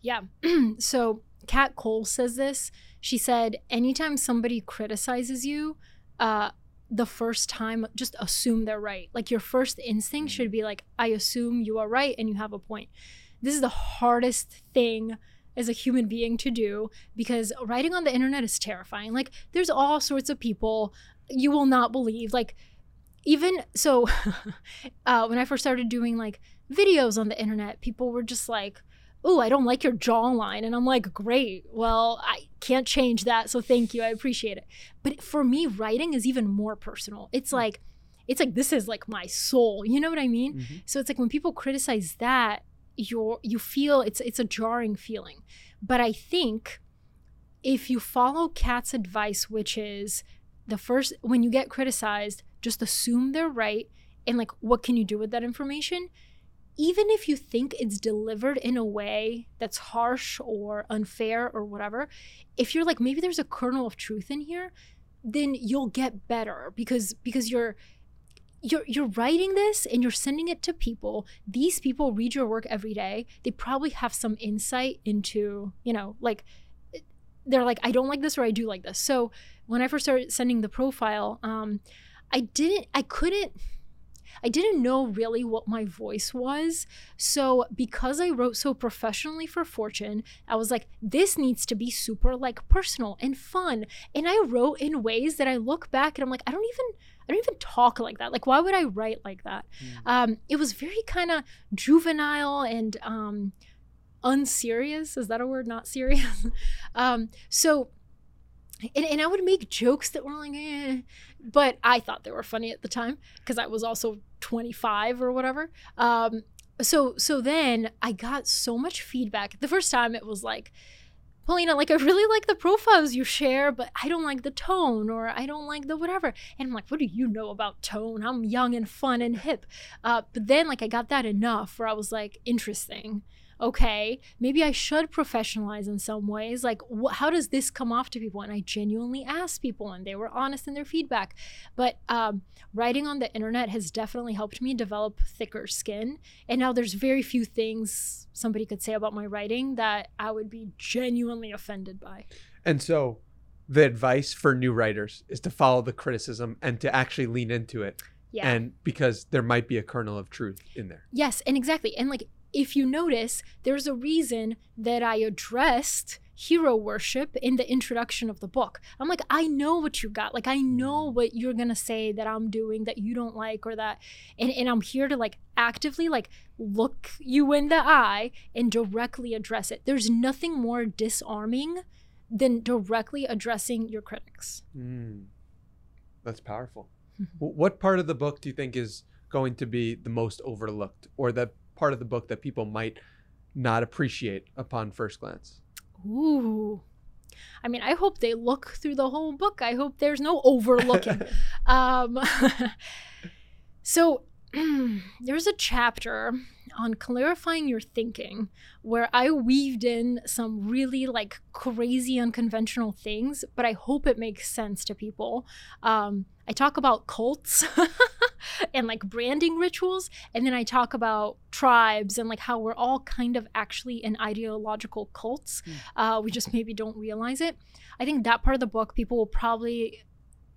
Yeah. so Kat Cole says this. She said, anytime somebody criticizes you, uh, the first time, just assume they're right. Like your first instinct should be like, I assume you are right and you have a point. This is the hardest thing as a human being to do because writing on the internet is terrifying. Like there's all sorts of people you will not believe. Like even so, uh, when I first started doing like videos on the internet, people were just like, oh, I don't like your jawline. And I'm like, great. Well, I can't change that. So thank you. I appreciate it. But for me, writing is even more personal. It's mm. like, it's like this is like my soul. You know what I mean? Mm-hmm. So it's like when people criticize that, you're you feel it's it's a jarring feeling. But I think if you follow Kat's advice, which is the first when you get criticized, just assume they're right and like what can you do with that information? Even if you think it's delivered in a way that's harsh or unfair or whatever, if you're like maybe there's a kernel of truth in here, then you'll get better because because you're you're you're writing this and you're sending it to people. These people read your work every day. They probably have some insight into, you know, like they're like, I don't like this or I do like this. So when I first started sending the profile, um, I didn't, I couldn't, I didn't know really what my voice was. So because I wrote so professionally for Fortune, I was like, this needs to be super like personal and fun. And I wrote in ways that I look back and I'm like, I don't even, I don't even talk like that. Like, why would I write like that? Um, it was very kind of juvenile and um, unserious. Is that a word? Not serious. um, so, and, and I would make jokes that were like, eh, but I thought they were funny at the time because I was also 25 or whatever. Um, so, so then I got so much feedback. The first time it was like, Polina, like I really like the profiles you share, but I don't like the tone or I don't like the whatever. And I'm like, what do you know about tone? I'm young and fun and hip. Uh, but then like I got that enough where I was like, interesting. Okay, maybe I should professionalize in some ways. Like, wh- how does this come off to people? And I genuinely asked people, and they were honest in their feedback. But um, writing on the internet has definitely helped me develop thicker skin. And now there's very few things somebody could say about my writing that I would be genuinely offended by. And so the advice for new writers is to follow the criticism and to actually lean into it. Yeah. And because there might be a kernel of truth in there. Yes, and exactly. And like if you notice, there's a reason that I addressed hero worship in the introduction of the book. I'm like, I know what you got. Like I know what you're gonna say that I'm doing that you don't like or that and, and I'm here to like actively like look you in the eye and directly address it. There's nothing more disarming than directly addressing your critics. Mm. That's powerful. Mhm. What part of the book do you think is going to be the most overlooked or the part of the book that people might not appreciate upon first glance? Ooh. I mean, I hope they look through the whole book. I hope there's no overlooking. um, so there's a chapter on clarifying your thinking where I weaved in some really like crazy unconventional things, but I hope it makes sense to people. Um, I talk about cults and like branding rituals, and then I talk about tribes and like how we're all kind of actually in ideological cults. Mm. Uh, we just maybe don't realize it. I think that part of the book people will probably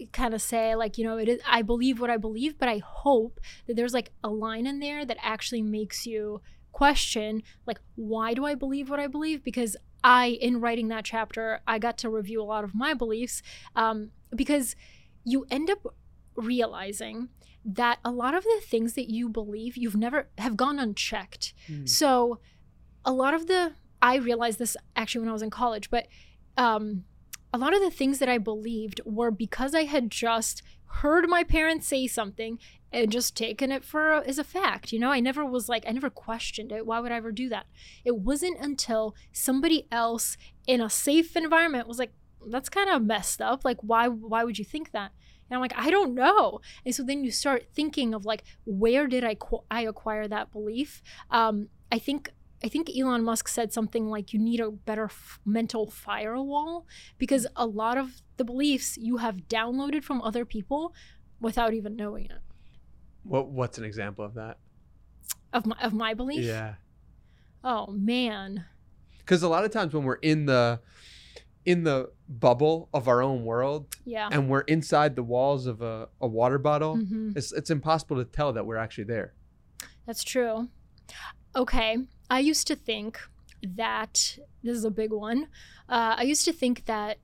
kind of say like you know it is i believe what i believe but i hope that there's like a line in there that actually makes you question like why do i believe what i believe because i in writing that chapter i got to review a lot of my beliefs um, because you end up realizing that a lot of the things that you believe you've never have gone unchecked mm. so a lot of the i realized this actually when i was in college but um a lot of the things that I believed were because I had just heard my parents say something and just taken it for as a fact. You know, I never was like, I never questioned it. Why would I ever do that? It wasn't until somebody else in a safe environment was like, that's kind of messed up. Like, why, why would you think that? And I'm like, I don't know. And so then you start thinking of like, where did I, I acquire that belief? Um, I think I think Elon Musk said something like you need a better f- mental firewall because a lot of the beliefs you have downloaded from other people without even knowing it. What what's an example of that? Of my of my belief? Yeah. Oh man. Cuz a lot of times when we're in the in the bubble of our own world yeah. and we're inside the walls of a, a water bottle, mm-hmm. it's, it's impossible to tell that we're actually there. That's true. Okay. I used to think that this is a big one. Uh, I used to think that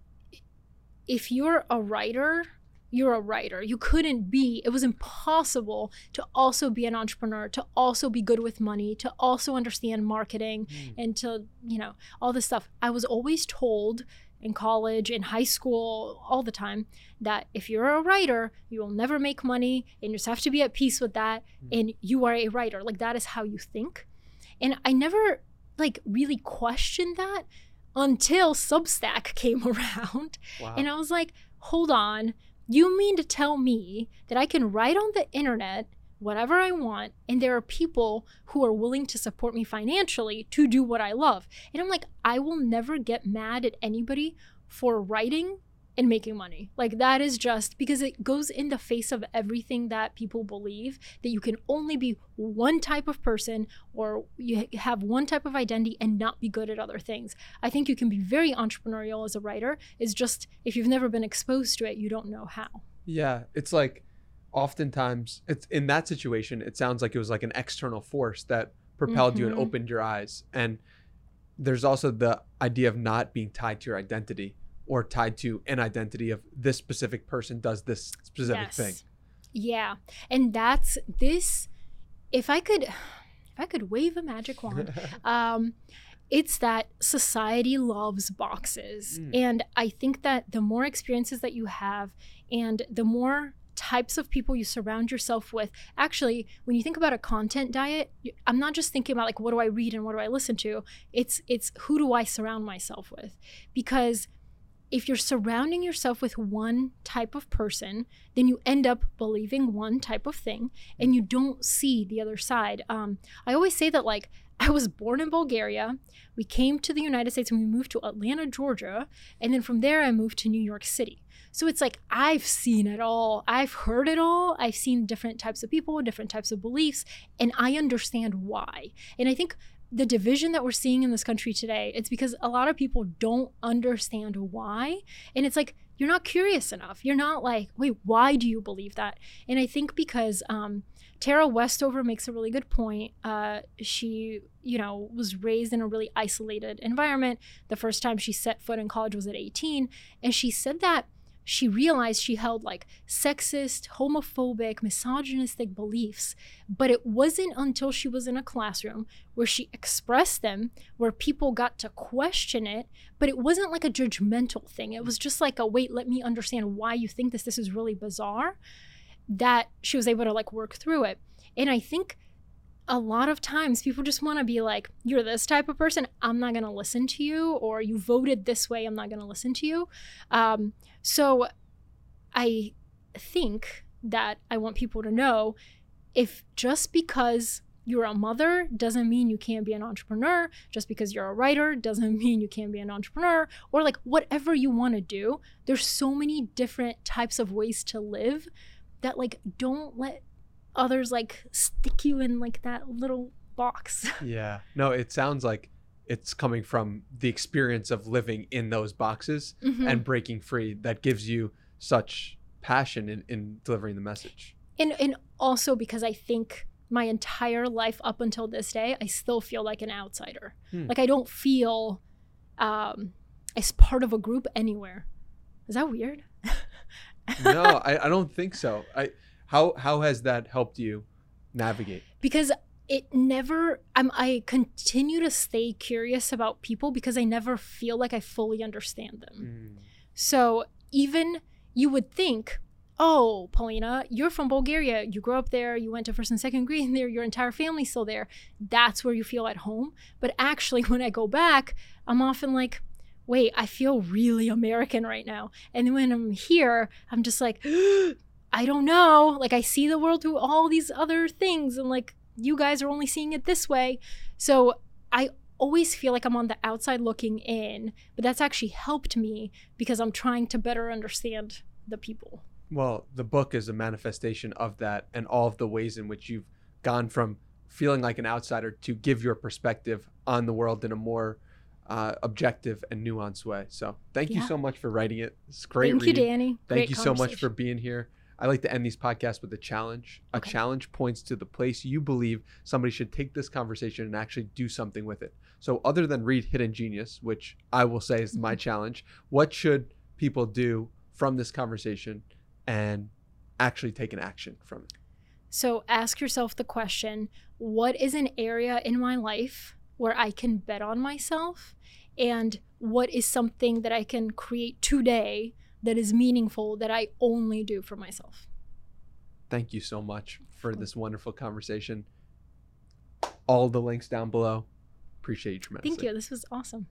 if you're a writer, you're a writer. You couldn't be, it was impossible to also be an entrepreneur, to also be good with money, to also understand marketing, mm. and to, you know, all this stuff. I was always told in college, in high school, all the time that if you're a writer, you will never make money and you just have to be at peace with that. Mm. And you are a writer. Like that is how you think. And I never like really questioned that until Substack came around. Wow. And I was like, hold on, you mean to tell me that I can write on the internet whatever I want, and there are people who are willing to support me financially to do what I love. And I'm like, I will never get mad at anybody for writing and making money. Like that is just because it goes in the face of everything that people believe that you can only be one type of person or you have one type of identity and not be good at other things. I think you can be very entrepreneurial as a writer. It's just if you've never been exposed to it, you don't know how. Yeah, it's like oftentimes it's in that situation it sounds like it was like an external force that propelled mm-hmm. you and mm-hmm. opened your eyes and there's also the idea of not being tied to your identity or tied to an identity of this specific person does this specific yes. thing. Yeah. And that's this if I could if I could wave a magic wand, um it's that society loves boxes. Mm. And I think that the more experiences that you have and the more types of people you surround yourself with. Actually, when you think about a content diet, I'm not just thinking about like what do I read and what do I listen to. It's it's who do I surround myself with? Because if you're surrounding yourself with one type of person, then you end up believing one type of thing and you don't see the other side. Um, I always say that, like, I was born in Bulgaria. We came to the United States and we moved to Atlanta, Georgia. And then from there, I moved to New York City. So it's like I've seen it all. I've heard it all. I've seen different types of people, different types of beliefs, and I understand why. And I think the division that we're seeing in this country today, it's because a lot of people don't understand why. And it's like, you're not curious enough. You're not like, wait, why do you believe that? And I think because um, Tara Westover makes a really good point. Uh, she, you know, was raised in a really isolated environment. The first time she set foot in college was at 18. And she said that she realized she held like sexist, homophobic, misogynistic beliefs. But it wasn't until she was in a classroom where she expressed them, where people got to question it. But it wasn't like a judgmental thing. It was just like a wait, let me understand why you think this. This is really bizarre. That she was able to like work through it. And I think a lot of times people just want to be like, you're this type of person, I'm not going to listen to you, or you voted this way, I'm not going to listen to you. Um, so I think that I want people to know if just because you're a mother doesn't mean you can't be an entrepreneur. Just because you're a writer doesn't mean you can't be an entrepreneur. Or like whatever you want to do, there's so many different types of ways to live that like don't let others like stick you in like that little box. Yeah. No, it sounds like it's coming from the experience of living in those boxes Mhm. and breaking free that gives you such passion in, in delivering the message. and and also because I think my entire life up until this day, I still feel like an outsider. Hmm. Like I don't feel um as part of a group anywhere. Is that weird? no, I, I don't think so. I how how has that helped you navigate? because it never I'm I continue to stay curious about people because I never feel like I fully understand them. Mm. So even you would think, oh, Polina, you're from Bulgaria. You grew up there. You went to first and second grade there. Your entire family's still there. That's where you feel at home. But actually, when I go back, I'm often like, wait, I feel really American right now. And when I'm here, I'm just like, I don't know. Like I see the world through all these other things, and like you guys are only seeing it this way. So I always feel like I'm on the outside looking in, but that's actually helped me because I'm trying to better understand the people. Well, the book is a manifestation of that and all of the ways in which you've gone from feeling like an outsider to give your perspective on the world in a more uh, objective and nuanced way. So, thank you so much for writing it. It's great. Thank reading. you, Danny. Thank Great you so much for being here. I like to end these podcasts with a challenge. A challenge points to the place you believe somebody should take this conversation and actually do something with it. So, other than read Hidden Genius, which I will say is my mm-hmm. challenge, what should people do from this conversation and actually take an action from it? So ask yourself the question what is an area in my life where I can bet on myself? And what is something that I can create today that is meaningful that I only do for myself? Thank you so much for this wonderful conversation. All the links down below. Appreciate you tremendously. Thank you. This was awesome.